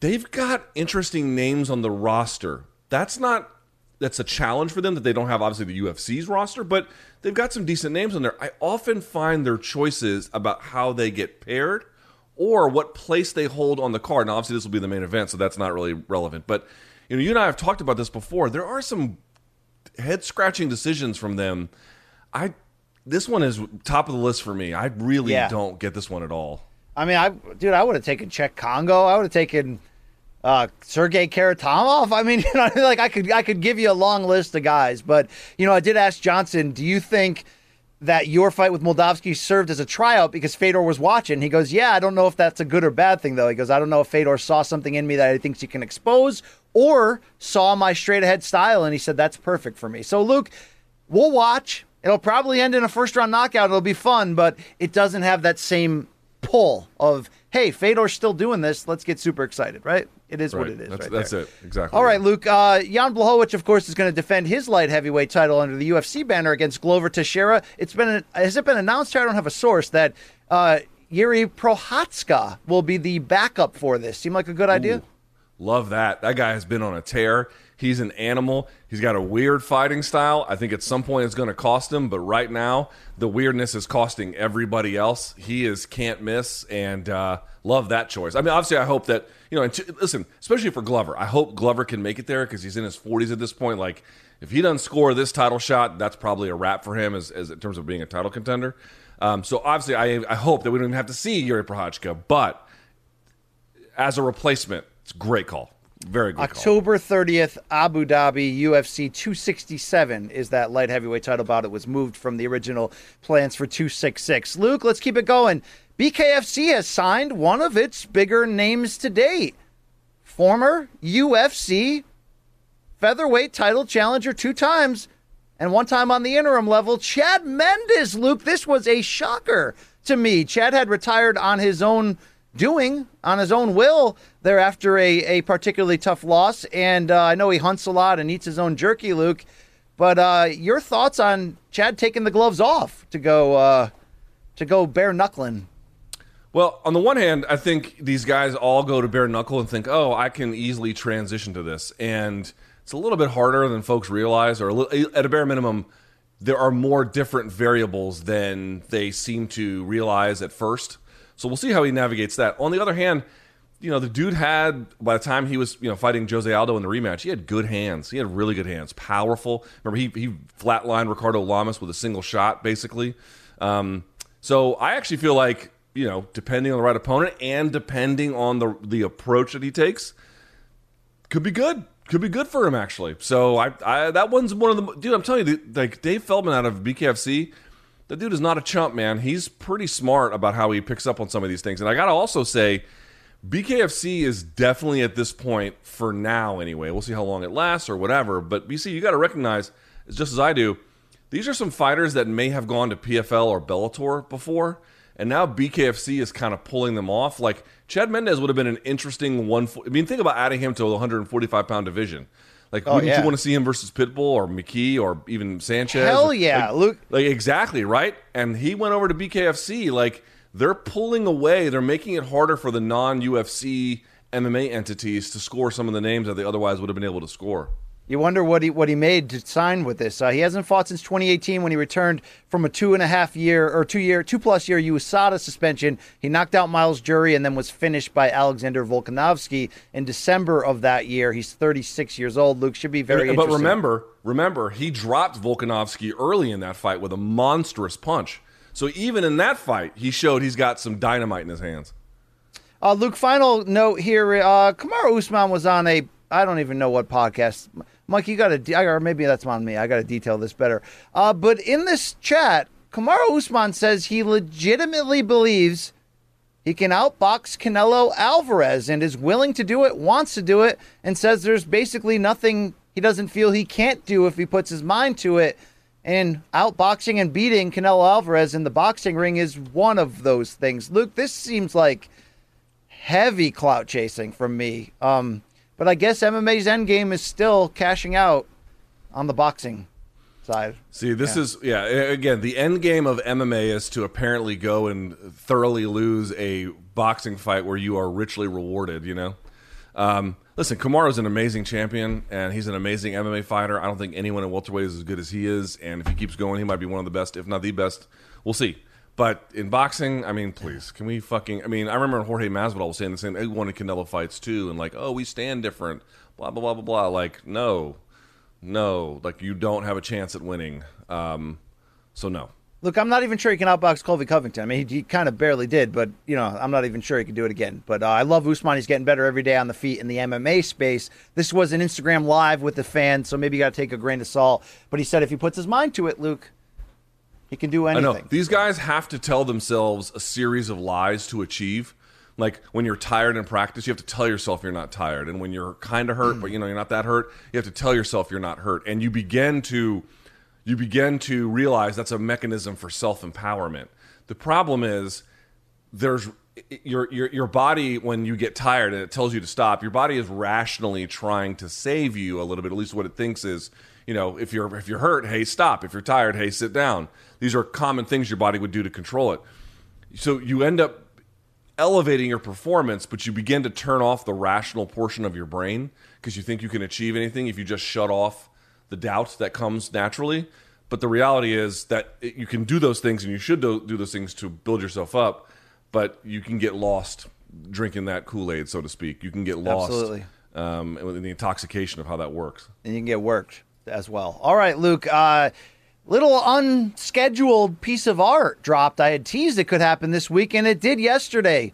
They've got interesting names on the roster. That's not that's a challenge for them that they don't have obviously the UFC's roster, but they've got some decent names on there. I often find their choices about how they get paired or what place they hold on the card. Now, obviously, this will be the main event, so that's not really relevant. But you know, you and I have talked about this before. There are some head scratching decisions from them. I this one is top of the list for me. I really Yeah. don't get this one at all. I mean, I dude, I would have taken Cheick Kongo. I would have taken uh, Sergey Kharitonov. I mean, you know, like I could I could give you a long list of guys, but you know, I did ask Johnson, do you think that your fight with Moldavsky served as a tryout because Fedor was watching? He goes, yeah, I don't know if that's a good or bad thing though. He goes, I don't know if Fedor saw something in me that he thinks he can expose or saw my straight ahead style, and he said that's perfect for me. So Luke, we'll watch. It'll probably end in a first round knockout. It'll be fun, but it doesn't have that same pull of hey, Fedor's still doing this. Let's get super excited, right? It is what it is. That's- right that's it. Exactly. All right, Luke. Uh, Jan Blachowicz, of course, is going to defend his light heavyweight title under the UFC banner against Glover Teixeira. It's been has it been announced here? I don't have a source that uh, Jiri Prochazka will be the backup for this. Seem like a good idea? Love that. That guy has been on a tear. He's an animal. He's got a weird fighting style. I think at some point it's going to cost him, but right now the weirdness is costing everybody else. He is can't miss, and uh, love that choice. I mean, obviously, I hope that you know. and t- Listen, especially for Glover, I hope Glover can make it there because he's in his forties at this point. Like, if he doesn't score this title shot, that's probably a wrap for him as, as in terms of being a title contender. Um, so obviously, I I hope that we don't even have to see Jiri Prochazka, but as a replacement, it's a great call. Very good. October 30th, Abu Dhabi, UFC 267 is that light heavyweight title bout. It was moved from the original plans for 266. Luke, let's keep it going. BKFC has signed one of its bigger names to date. Former UFC featherweight title challenger two times and one time on the interim level, Chad Mendes. Luke, this was a shocker to me. Chad had retired on his own doing, on his own will, there after a, a particularly tough loss. And uh, I know he hunts a lot and eats his own jerky, Luke. But uh, your thoughts on Chad taking the gloves off to go uh, to go bare knuckling? Well, on the one hand, I think these guys all go to bare knuckle and think, "Oh, I can easily transition to this," and it's a little bit harder than folks realize, or a at a bare minimum, there are more different variables than they seem to realize at first. So we'll see how he navigates that. On the other hand, you know, the dude had by the time he was, you know, fighting Jose Aldo in the rematch, he had good hands. He had really good hands, powerful. Remember, he he flatlined Ricardo Lamas with a single shot, basically. Um, so I actually feel like you know, depending on the right opponent and depending on the the approach that he takes, could be good. Could be good for him actually. So I, I that one's one of the dude. I'm telling you, like Dave Feldman out of BKFC, the dude is not a chump, man. He's pretty smart about how he picks up on some of these things. And I gotta also say, BKFC is definitely at this point for now anyway. We'll see how long it lasts or whatever. But BC, you got to recognize, just as I do, these are some fighters that may have gone to PFL or Bellator before and now BKFC is kind of pulling them off. Like Chad Mendes would have been an interesting one. I mean, think about adding him to a 145 pound division. Like, oh, wouldn't yeah. you want to see him versus Pitbull or McKee or even Sanchez? Hell yeah, like, Luke. Like exactly right. And he went over to BKFC. Like they're pulling away. They're making it harder for the non UFC MMA entities to score some of the names that they otherwise would have been able to score. You wonder what he what he made to sign with this. Uh, he hasn't fought since 2018 when he returned from a two and a half year or two year two plus year USADA suspension. He knocked out Myles Jury and then was finished by Alexander Volkanovski in December of that year. He's 36 years old. Luke should be very. But remember, remember, he dropped Volkanovski early in that fight with a monstrous punch. So even in that fight, he showed he's got some dynamite in his hands. Uh, Luke, final note here. Uh, Kamaru Usman was on a I don't even know what podcast. Mike, you got to, or maybe that's on me. I got to detail this better. Uh, but in this chat, Kamaru Usman says he legitimately believes he can outbox Canelo Alvarez and is willing to do it, wants to do it, and says there's basically nothing he doesn't feel he can't do if he puts his mind to it. And outboxing and beating Canelo Alvarez in the boxing ring is one of those things. Luke, this seems like heavy clout chasing from me. Um, but I guess MMA's end game is still cashing out on the boxing side. See, this yeah. is yeah. Again, the end game of MMA is to apparently go and thoroughly lose a boxing fight where you are richly rewarded. You know, um, listen, is an amazing champion and he's an amazing MMA fighter. I don't think anyone in welterweight is as good as he is, and if he keeps going, he might be one of the best, if not the best. We'll see. But in boxing, I mean, please, can we fucking? I mean, I remember Jorge Masvidal was saying the same. He wanted Canelo fights too, and like, oh, we stand different. Blah blah blah blah blah. Like, no, no, like you don't have a chance at winning. Um, so no. Look, I'm not even sure he can outbox Colby Covington. I mean, he, he kind of barely did, but you know, I'm not even sure he can do it again. But uh, I love Usman. He's getting better every day on the feet in the MMA space. This was an Instagram live with the fans, so maybe you got to take a grain of salt. But he said if he puts his mind to it, Luke, he can do anything. I know. These guys have to tell themselves a series of lies to achieve. Like when you're tired in practice, you have to tell yourself you're not tired. And when you're kind of hurt, but you know you're not that hurt, you have to tell yourself you're not hurt. And you begin to you begin to realize that's a mechanism for self-empowerment. The problem is there's your your your body when you get tired and it tells you to stop, your body is rationally trying to save you a little bit. At least what it thinks is, you know, if you're if you're hurt, hey, stop. If you're tired, hey, sit down. These are common things your body would do to control it. So you end up elevating your performance, but you begin to turn off the rational portion of your brain because you think you can achieve anything if you just shut off the doubt that comes naturally. But the reality is that you can do those things and you should do, those things to build yourself up, but you can get lost drinking that Kool Aid, so to speak. You can get lost Absolutely. Um, in the intoxication of how that works. And you can get worked as well. All right, Luke. Uh, little unscheduled piece of art dropped. I had teased it could happen this week, and it did yesterday.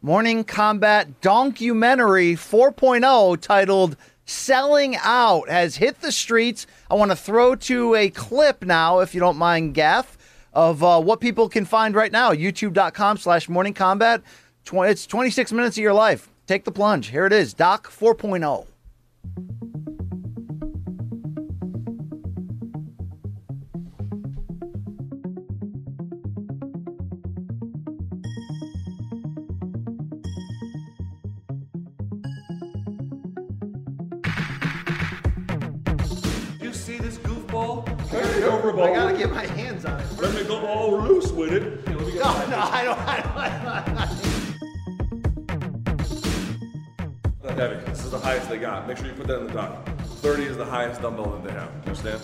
Morning Combat Documentary 4.0 titled Selling Out has hit the streets. I want to throw to a clip now, if you don't mind, Gaff, of uh, what people can find right now. YouTube.com slash Morning Combat. It's 26 minutes of your life. Take the plunge. Here it is Doc 4.0. over, I gotta get my hands on it. Let me go all loose with it. No, no, I don't. I don't Not heavy. This is the highest they got. Make sure you put that in the dock. 30 is the highest dumbbell that they have. Understand?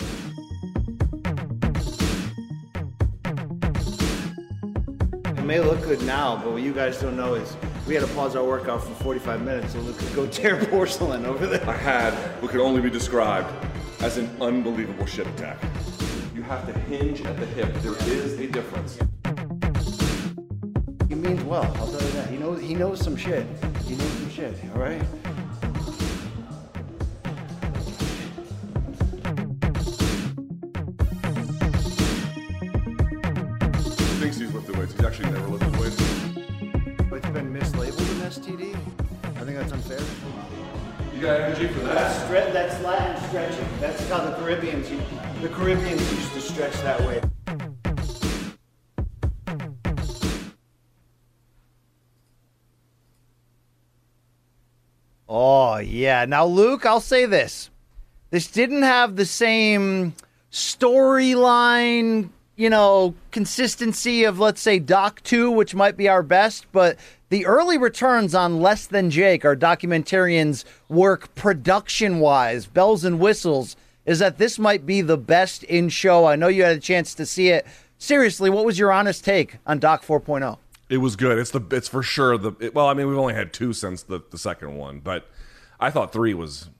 It may look good now, but what you guys don't know is we had to pause our workout for 45 minutes so Luke could go tear porcelain over there. I had what could only be described as an unbelievable shit attack. You have to hinge at the hip. There is a difference. He means well. I'll tell you that. He knows. He knows some shit. He knows some shit. All right. He thinks he's lifted weights. He's actually never lifted weights. It's been mislabeled an STD. I think that's unfair. You got energy for that? Stre- that's Latin stretching. That's how the Caribbeans. The Caribbean used to stretch that way. Oh yeah. Now, Luke, I'll say this: this didn't have the same storyline, you know, consistency of let's say Doc Two, which might be our best, but. The early returns on Less Than Jake, our documentarian's work production wise, bells and whistles, is that this might be the best in show. I know you had a chance to see it. Seriously, what was your honest take on Doc oh? 4.0? It was good. It's the it's for sure the it, well. I mean, we've only had two since the the second one, but I thought three was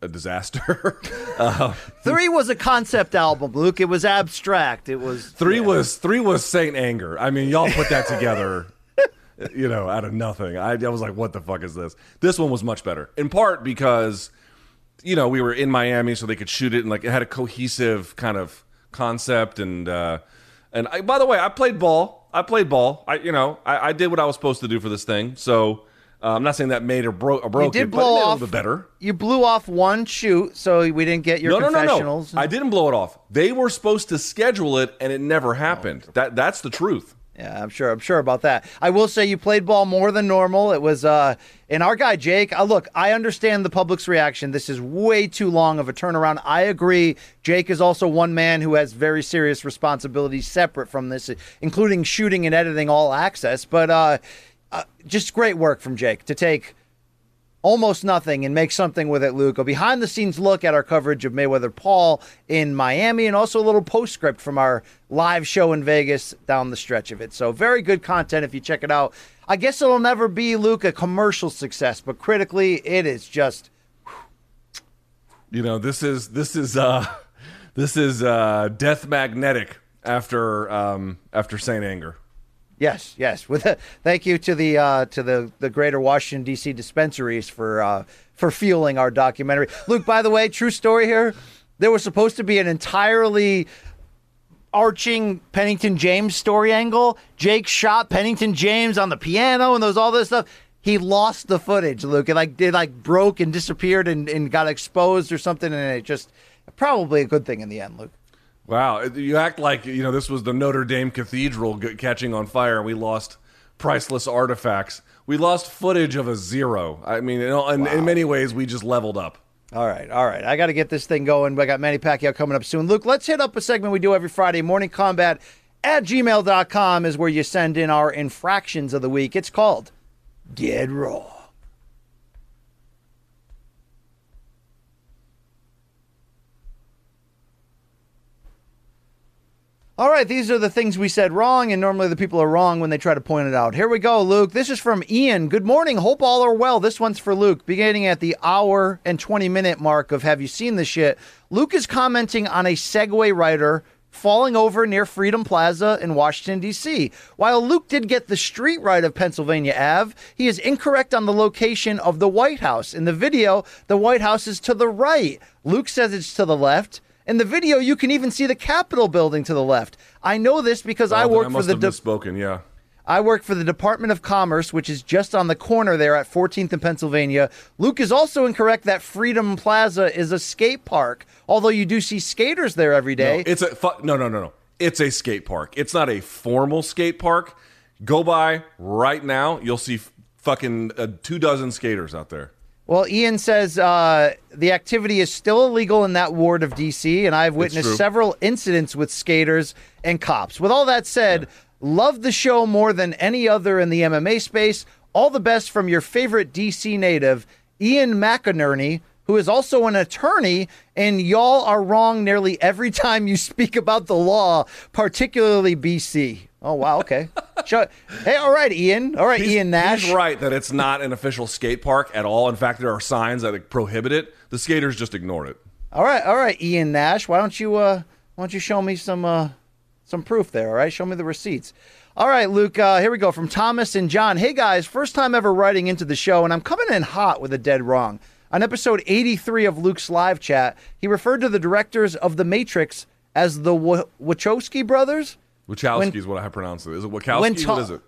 a disaster. uh, Three was a concept album, Luke. It was abstract. It was three was three was Saint Anger. I mean, y'all put that together. You know, out of nothing. I, I was like, "What the fuck is this?" This one was much better, in part because, you know, we were in Miami, so they could shoot it, and like it had a cohesive kind of concept. And uh, and I, by the way, I played ball. I played ball. I you know, I, I did what I was supposed to do for this thing. So uh, I'm not saying that made or broke or broke You did it blow off bit better. You blew off one shoot, so we didn't get your No, no, no, confessionals. no. I didn't blow it off. They were supposed to schedule it, and it never happened. That that's the truth. Yeah, I'm sure. I'm sure about that. I will say you played ball more than normal. It was, uh, and our guy Jake. Uh, look, I understand the public's reaction. This is way too long of a turnaround. I agree. Jake is also one man who has very serious responsibilities separate from this, including shooting and editing all access. But uh, uh, just great work from Jake to take almost nothing and make something with it, Luke. A behind the scenes look at our coverage of Mayweather Paul in Miami and also a little postscript from our live show in Vegas down the stretch of it. So, very good content if you check it out. I guess it'll never be, Luke, a commercial success, but critically, it is just. You know, this is this is uh this is uh death magnetic after um after Saint Anger. Yes, yes. With a, thank you to the uh, to the the Greater Washington D.C. dispensaries for uh, for fueling our documentary. Luke, by the way, true story here. There was supposed to be an entirely arching Pennington James story angle. Jake shot Pennington James on the piano and was all this stuff. He lost the footage, Luke. It like it like broke and disappeared and, and got exposed or something, and it just probably a good thing in the end, Luke. Wow, you act like you know this was the Notre Dame Cathedral g- catching on fire, and we lost priceless artifacts. We lost footage of a zero. I mean, in, in, in many ways, we just leveled up. All right, all right. I got to get this thing going. I got Manny Pacquiao coming up soon. Luke, let's hit up a segment we do every Friday. Morning Combat at gmail.com is where you send in our infractions of the week. It's called Dead Raw. All right, these are the things we said wrong, and normally the people are wrong when they try to point it out. Here we go, Luke. This is from Ian. Good morning. Hope all are well. This one's for Luke. Beginning at the hour and 20 minute mark of Have You Seen This Shit? Luke is commenting on a Segway rider falling over near Freedom Plaza in Washington, D.C. While Luke did get the street right of Pennsylvania Ave, he is incorrect on the location of the White House. In the video, the White House is to the right. Luke says it's to the left. In the video, you can even see the Capitol building to the left. I know this because I Oh, then work for must the have de- misspoken. Yeah. I work for the Department of Commerce, which is just on the corner there at 14th and Pennsylvania. Luke is also incorrect that Freedom Plaza is a skate park, although you do see skaters there every day. It's a fu- no, no, no, no. It's a skate park. It's not a formal skate park. Go by right now, you'll see fucking uh, two dozen skaters out there. Well, Ian says uh, the activity is still illegal in that ward of D.C., and I've witnessed several incidents with skaters and cops. With all that said, love the show more than any other in the MMA space. All the best from your favorite D.C. native, Ian McInerney, who is also an attorney, and y'all are wrong nearly every time you speak about the law, particularly BC. Oh, wow, okay. Show- hey, all right, Ian. All right, He's, Ian Nash. he's right that it's not an official skate park at all. In fact, there are signs that prohibit it. The skaters just ignore it. All right, all right, Ian Nash. Why don't you uh why don't you show me some uh some proof there, all right? Show me the receipts. All right, Luke, uh, here we go from Thomas and John. Hey guys, first time ever writing into the show, and I'm coming in hot with a dead wrong. On episode 83 of Luke's live chat, he referred to the directors of The Matrix as the w- Wachowski brothers. Wachowski When- is what I pronounce it. Is it Wachowski? When ta- what is it?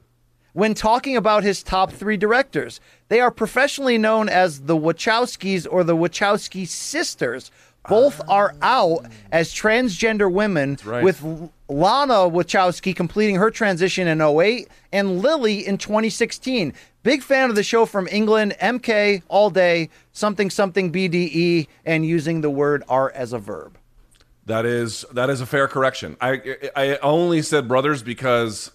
when talking about his top three directors. They are professionally known as the Wachowskis or the Wachowski sisters. Both ah. are out as transgender women, right. with Lana Wachowski completing her transition in 08 and Lily in 2016. Big fan of the show from England, MK all day, something something BDE, and using the word art as a verb. That is that is a fair correction. I I only said brothers because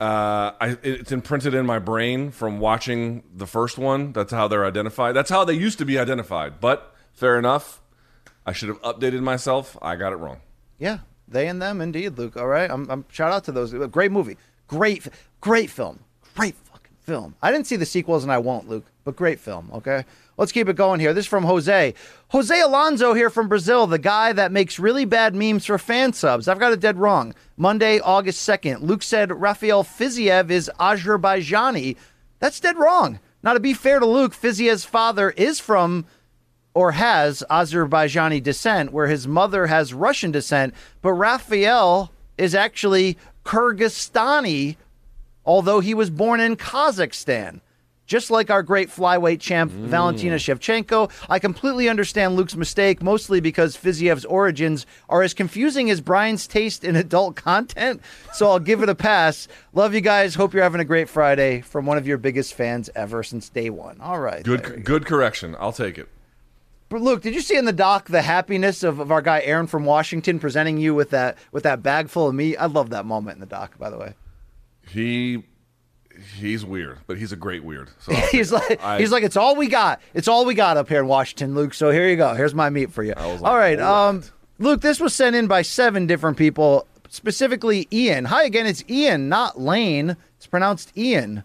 uh, I, it's imprinted in my brain from watching the first one. That's how they're identified. That's how they used to be identified. But fair enough. I should have updated myself. I got it wrong. Yeah, they and them, indeed, Luke. All right, I'm, I'm shout out to those. Great movie, great, great film, great fucking film. I didn't see the sequels, and I won't, Luke. But great film. Okay, let's keep it going here. This is from Jose, Jose Alonso here from Brazil, the guy that makes really bad memes for fan subs. I've got it dead wrong. Monday, August second. Luke said Rafael Fiziev is Azerbaijani. That's dead wrong. Now, to be fair to Luke, Fiziev's father is from or has Azerbaijani descent, where his mother has Russian descent, but Raphael is actually Kyrgyzstani, although he was born in Kazakhstan. Just like our great flyweight champ mm. Valentina Shevchenko, I completely understand Luke's mistake, mostly because Fiziev's origins are as confusing as Brian's taste in adult content. So I'll give it a pass. Love you guys. Hope you're having a great Friday from one of your biggest fans ever since day one. All right. Good good correction. I'll take it. but Luke, did you see in the doc the happiness of, of our guy Aaron from Washington presenting you with that with that bag full of meat? I love that moment in the doc, by the way. He he's weird, but he's a great weird. So he's like I- he's like it's all we got. It's all we got up here in Washington, Luke. So here you go. Here's my meat for you. like, all right, um, Luke, this was sent in by seven different people, specifically Ian. Hi again, it's Ian, not Lane. It's pronounced Ian.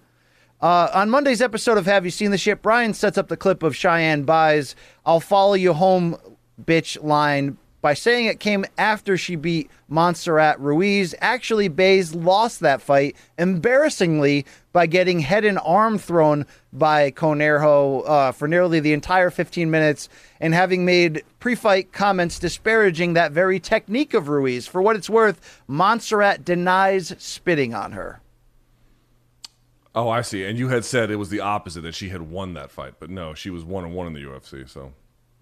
Uh, on Monday's episode of Have You Seen the Ship, Brian sets up the clip of Cheyanne Buys I'll follow you home, bitch line by saying it came after she beat Montserrat Ruiz. Actually, Bays lost that fight embarrassingly by getting head and arm thrown by Conejo uh, for nearly the entire 15 minutes and having made pre fight comments disparaging that very technique of Ruiz. For what it's worth, Montserrat denies spitting on her. Oh, I see. And you had said it was the opposite that she had won that fight, but no, she was one and one in the UFC. So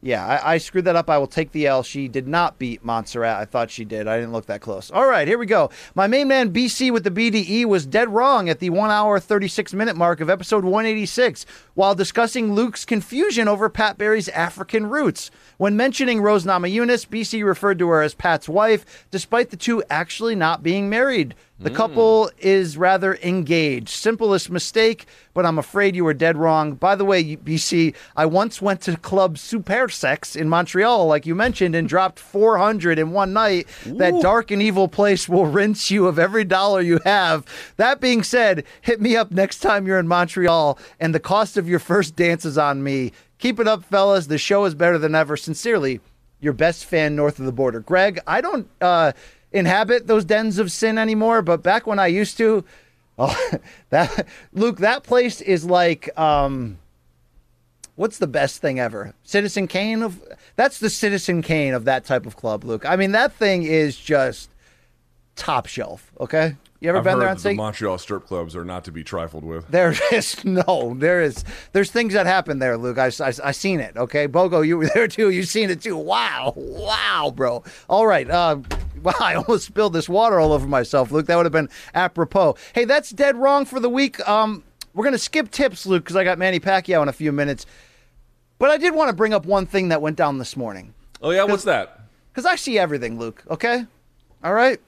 Yeah, I, I screwed that up. I will take the L. She did not beat Montserrat. I thought she did. I didn't look that close. All right, here we go. My main man BC with the BDE was dead wrong at the one hour, 36 minute mark of episode 186 while discussing Luke's confusion over Pat Barry's African roots. When mentioning Rose Namajunas, BC referred to her as Pat's wife, despite the two actually not being married. The couple is rather engaged. Simplest mistake, but I'm afraid you were dead wrong. By the way, BC, I once went to Club Super Sex in Montreal, like you mentioned, and dropped 400 in one night. That dark and evil place will rinse you of every dollar you have. That being said, hit me up next time you're in Montreal, and the cost of your first dance is on me. Keep it up, fellas. The show is better than ever. Sincerely, your best fan north of the border. Greg, I don't uh, inhabit those dens of sin anymore, but back when I used to, oh, that Luke, that place is like um, what's the best thing ever? Citizen Kane of that's the Citizen Kane of that type of club, Luke. I mean, that thing is just top shelf. Okay, you ever I've been there on that the. Montreal strip clubs are not to be trifled with. There is no, there is, there's things that happen there, Luke. I, I, I seen it. Okay, Bogo, you were there too. You seen it too. Wow, wow, bro. All right. Uh, wow, I almost spilled this water all over myself, Luke. That would have been apropos. Hey, that's dead wrong for the week. Um, we're gonna skip tips, Luke, because I got Manny Pacquiao in a few minutes. But I did want to bring up one thing that went down this morning. Oh yeah, what's that? Because I see everything, Luke, okay? All right?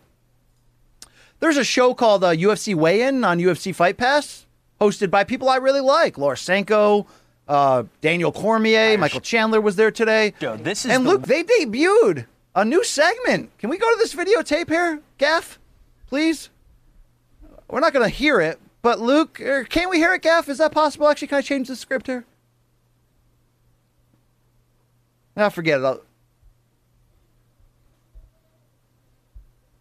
There's a show called uh, UFC Weigh In on UFC Fight Pass, hosted by people I really like. Laura Sanko, uh, Daniel Cormier, Michael Chandler was there today. Joe, this is and the- Luke, they debuted a new segment. Can we go to this videotape here, Gaff? Please? We're not going to hear it, but Luke, er, can we hear it, Gaff? Is that possible? Actually, can I change the script here? Now forget it. I'll...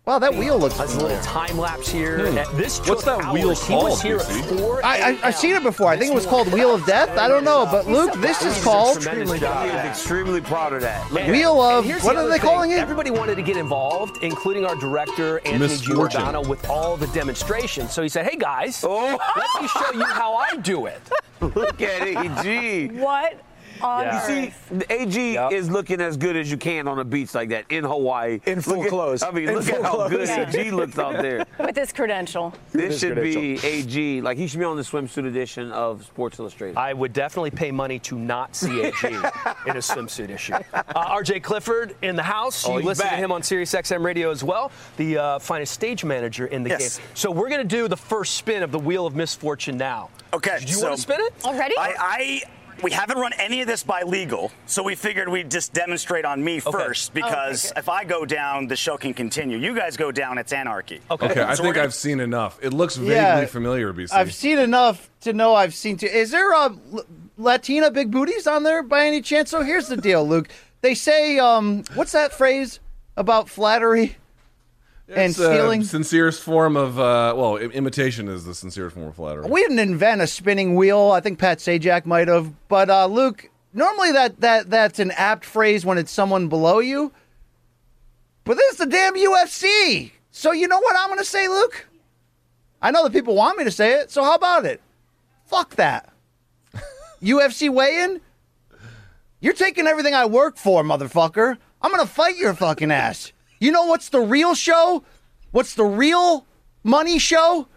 Wow, that wheel looks There's a little time lapse here. Hmm. At This What's took that wheel hours. He was called, here at BC? 4 I, I, I've seen it before. I think it was called Wheel of Death. I don't know, but Luke, this is called Tremendous job. He is extremely proud of that. Look Wheel of what are they thing. calling it? Everybody wanted to get involved, including our director Anthony Misfortune. Giordano, with all the demonstrations. So he said, "Hey guys, Oh. let me show you how I do it." Look at it, AG. What on Yeah. earth? See, AG Yep. is looking as good as you can on a beach like that in Hawaii. In full Look at- clothes. I mean, In look at how clothes. good Yeah. AG looks out there. with this credential. This his should be AG. Like he should be on the swimsuit edition of Sports Illustrated. I would definitely pay money to not see AG in a swimsuit issue. Uh, RJ Clifford in the house. Oh, you he's listen to him on Sirius XM radio as well, the uh, finest stage manager in the Yes. game. So we're going to do the first spin of the Wheel of Misfortune now. Okay, Do you so- want to spin it? Already? I, I we haven't run any of this by legal, so we figured we'd just demonstrate on me Okay. first because okay. if I go down, the show can continue. You guys go down, it's anarchy. Okay. Okay, I think gonna- I've seen enough. It looks vaguely Yeah. familiar, BC. I've seen enough to know I've seen too. Is there a Latina big booties on there by any chance? So here's the deal, Luke. They say, um, what's that phrase about flattery and stealing? sincerest form of uh, well, imitation is the sincerest form of flattery. We didn't invent a spinning wheel. I think Pat Sajak might have. But uh, Luke, normally that, that that's an apt phrase when it's someone below you. But this is the damn UFC. So you know what I'm going to say, Luke? I know that people want me to say it. So how about it? Fuck that. UFC weigh-in. You're taking everything I work for, motherfucker. I'm going to fight your fucking ass. You know what's the real show? What's the real money show?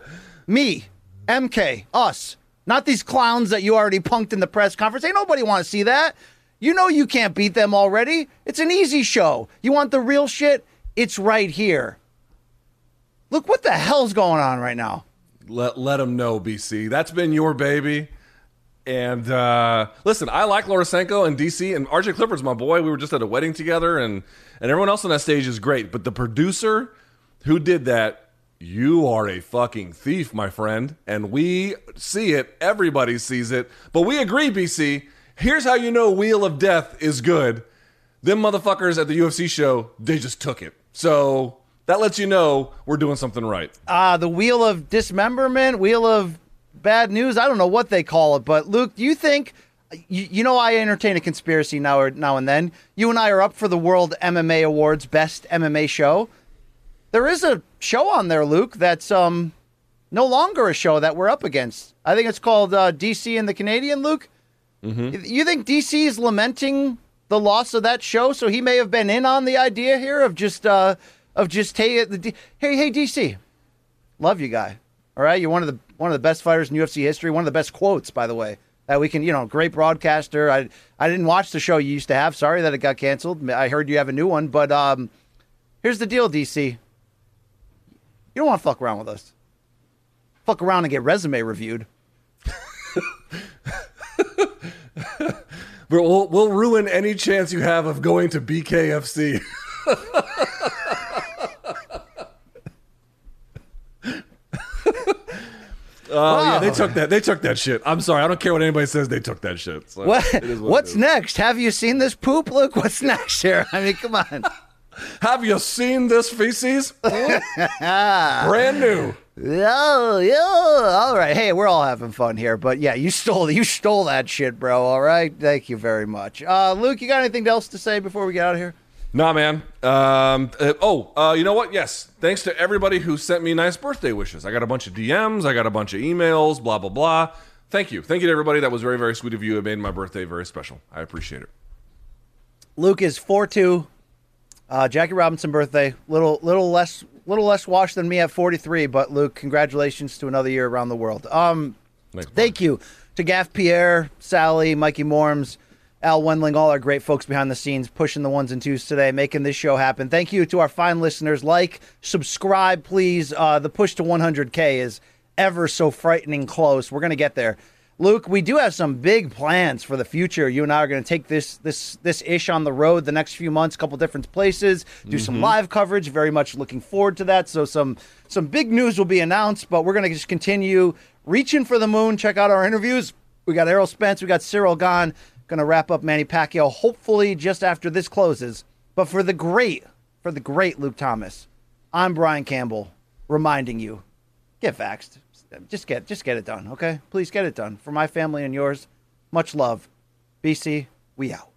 Me, MK, us. Not these clowns that you already punked in the press conference. Ain't nobody want to see that. You know you can't beat them already. It's an easy show. You want the real shit? It's right here. Look, what the hell's going on right now? let let them know, BC. That's been your baby. And uh, listen, I like Laura Sanko and DC, and RJ Clifford's my boy. We were just at a wedding together, and and everyone else on that stage is great. But the producer who did that, you are a fucking thief, my friend. And we see it. Everybody sees it. But we agree, BC. Here's how you know Wheel of Death is good. Them motherfuckers at the UFC show, they just took it. So that lets you know we're doing something right. uh, the wheel of dismemberment, wheel of bad news. I don't know what they call it, but Luke, do you think? You, you know, I entertain a conspiracy now or now and then. You and I are up for the World MMA Awards Best MMA Show. There is a show on there, Luke, that's um no longer a show that we're up against. I think it's called uh, DC and the Canadian. Luke, you think DC is lamenting the loss of that show, so he may have been in on the idea here of just uh of just hey the D- hey hey DC, love you guy. All right, you're one of the one of the best fighters in UFC history. One of the best quotes, by the way, that we can you know great broadcaster. I I didn't watch the show you used to have. Sorry that it got canceled. I heard you have a new one, but um, here's the deal, DC. You don't want to fuck around with us. Fuck around and get resume reviewed. We'll, we'll ruin any chance you have of going to BKFC. Oh yeah, they took that. They took that shit. I'm sorry. I don't care what anybody says. They took that shit. So What, what what's next? Have you seen this poop? Look, what's next here? I mean, come on. Have you seen this feces? Brand new. Oh, yeah. All right. Hey, we're all having fun here, but yeah, you stole you stole that shit, bro. All right. Thank you very much. Uh, Luke, you got anything else to say before we get out of here? Nah, man. Um, uh, oh, uh, you know what? Yes. Thanks to everybody who sent me nice birthday wishes. I got a bunch of DMs. I got a bunch of emails. Blah blah blah. Thank you. Thank you to everybody. That was very very sweet of you. It made my birthday very special. I appreciate it. Luke is four two. Uh, Jackie Robinson birthday. Little little less little less washed than me at forty three. But Luke, congratulations to another year around the world. Um, Thanks, Thank you to Gaff Pierre, Sally, Mikey Morms, Al Wendling, all our great folks behind the scenes, pushing the ones and twos today, making this show happen. Thank you to our fine listeners. Like, subscribe, please. Uh, the push to 100K is ever so frightening close. We're going to get there. Luke, we do have some big plans for the future. You and I are going to take this this this ish on the road the next few months, a couple different places, do some live coverage. Very much looking forward to that. So some some big news will be announced, but we're going to just continue reaching for the moon. Check out our interviews. We got Errol Spence, we got Cyril Gane. Going to wrap up Manny Pacquiao hopefully just after this closes. But for the great, for the great Luke Thomas, I'm Brian Campbell, reminding you get vaxxed. Just get just get it done, okay? Please get it done. For my family and yours, much love. BC, we out.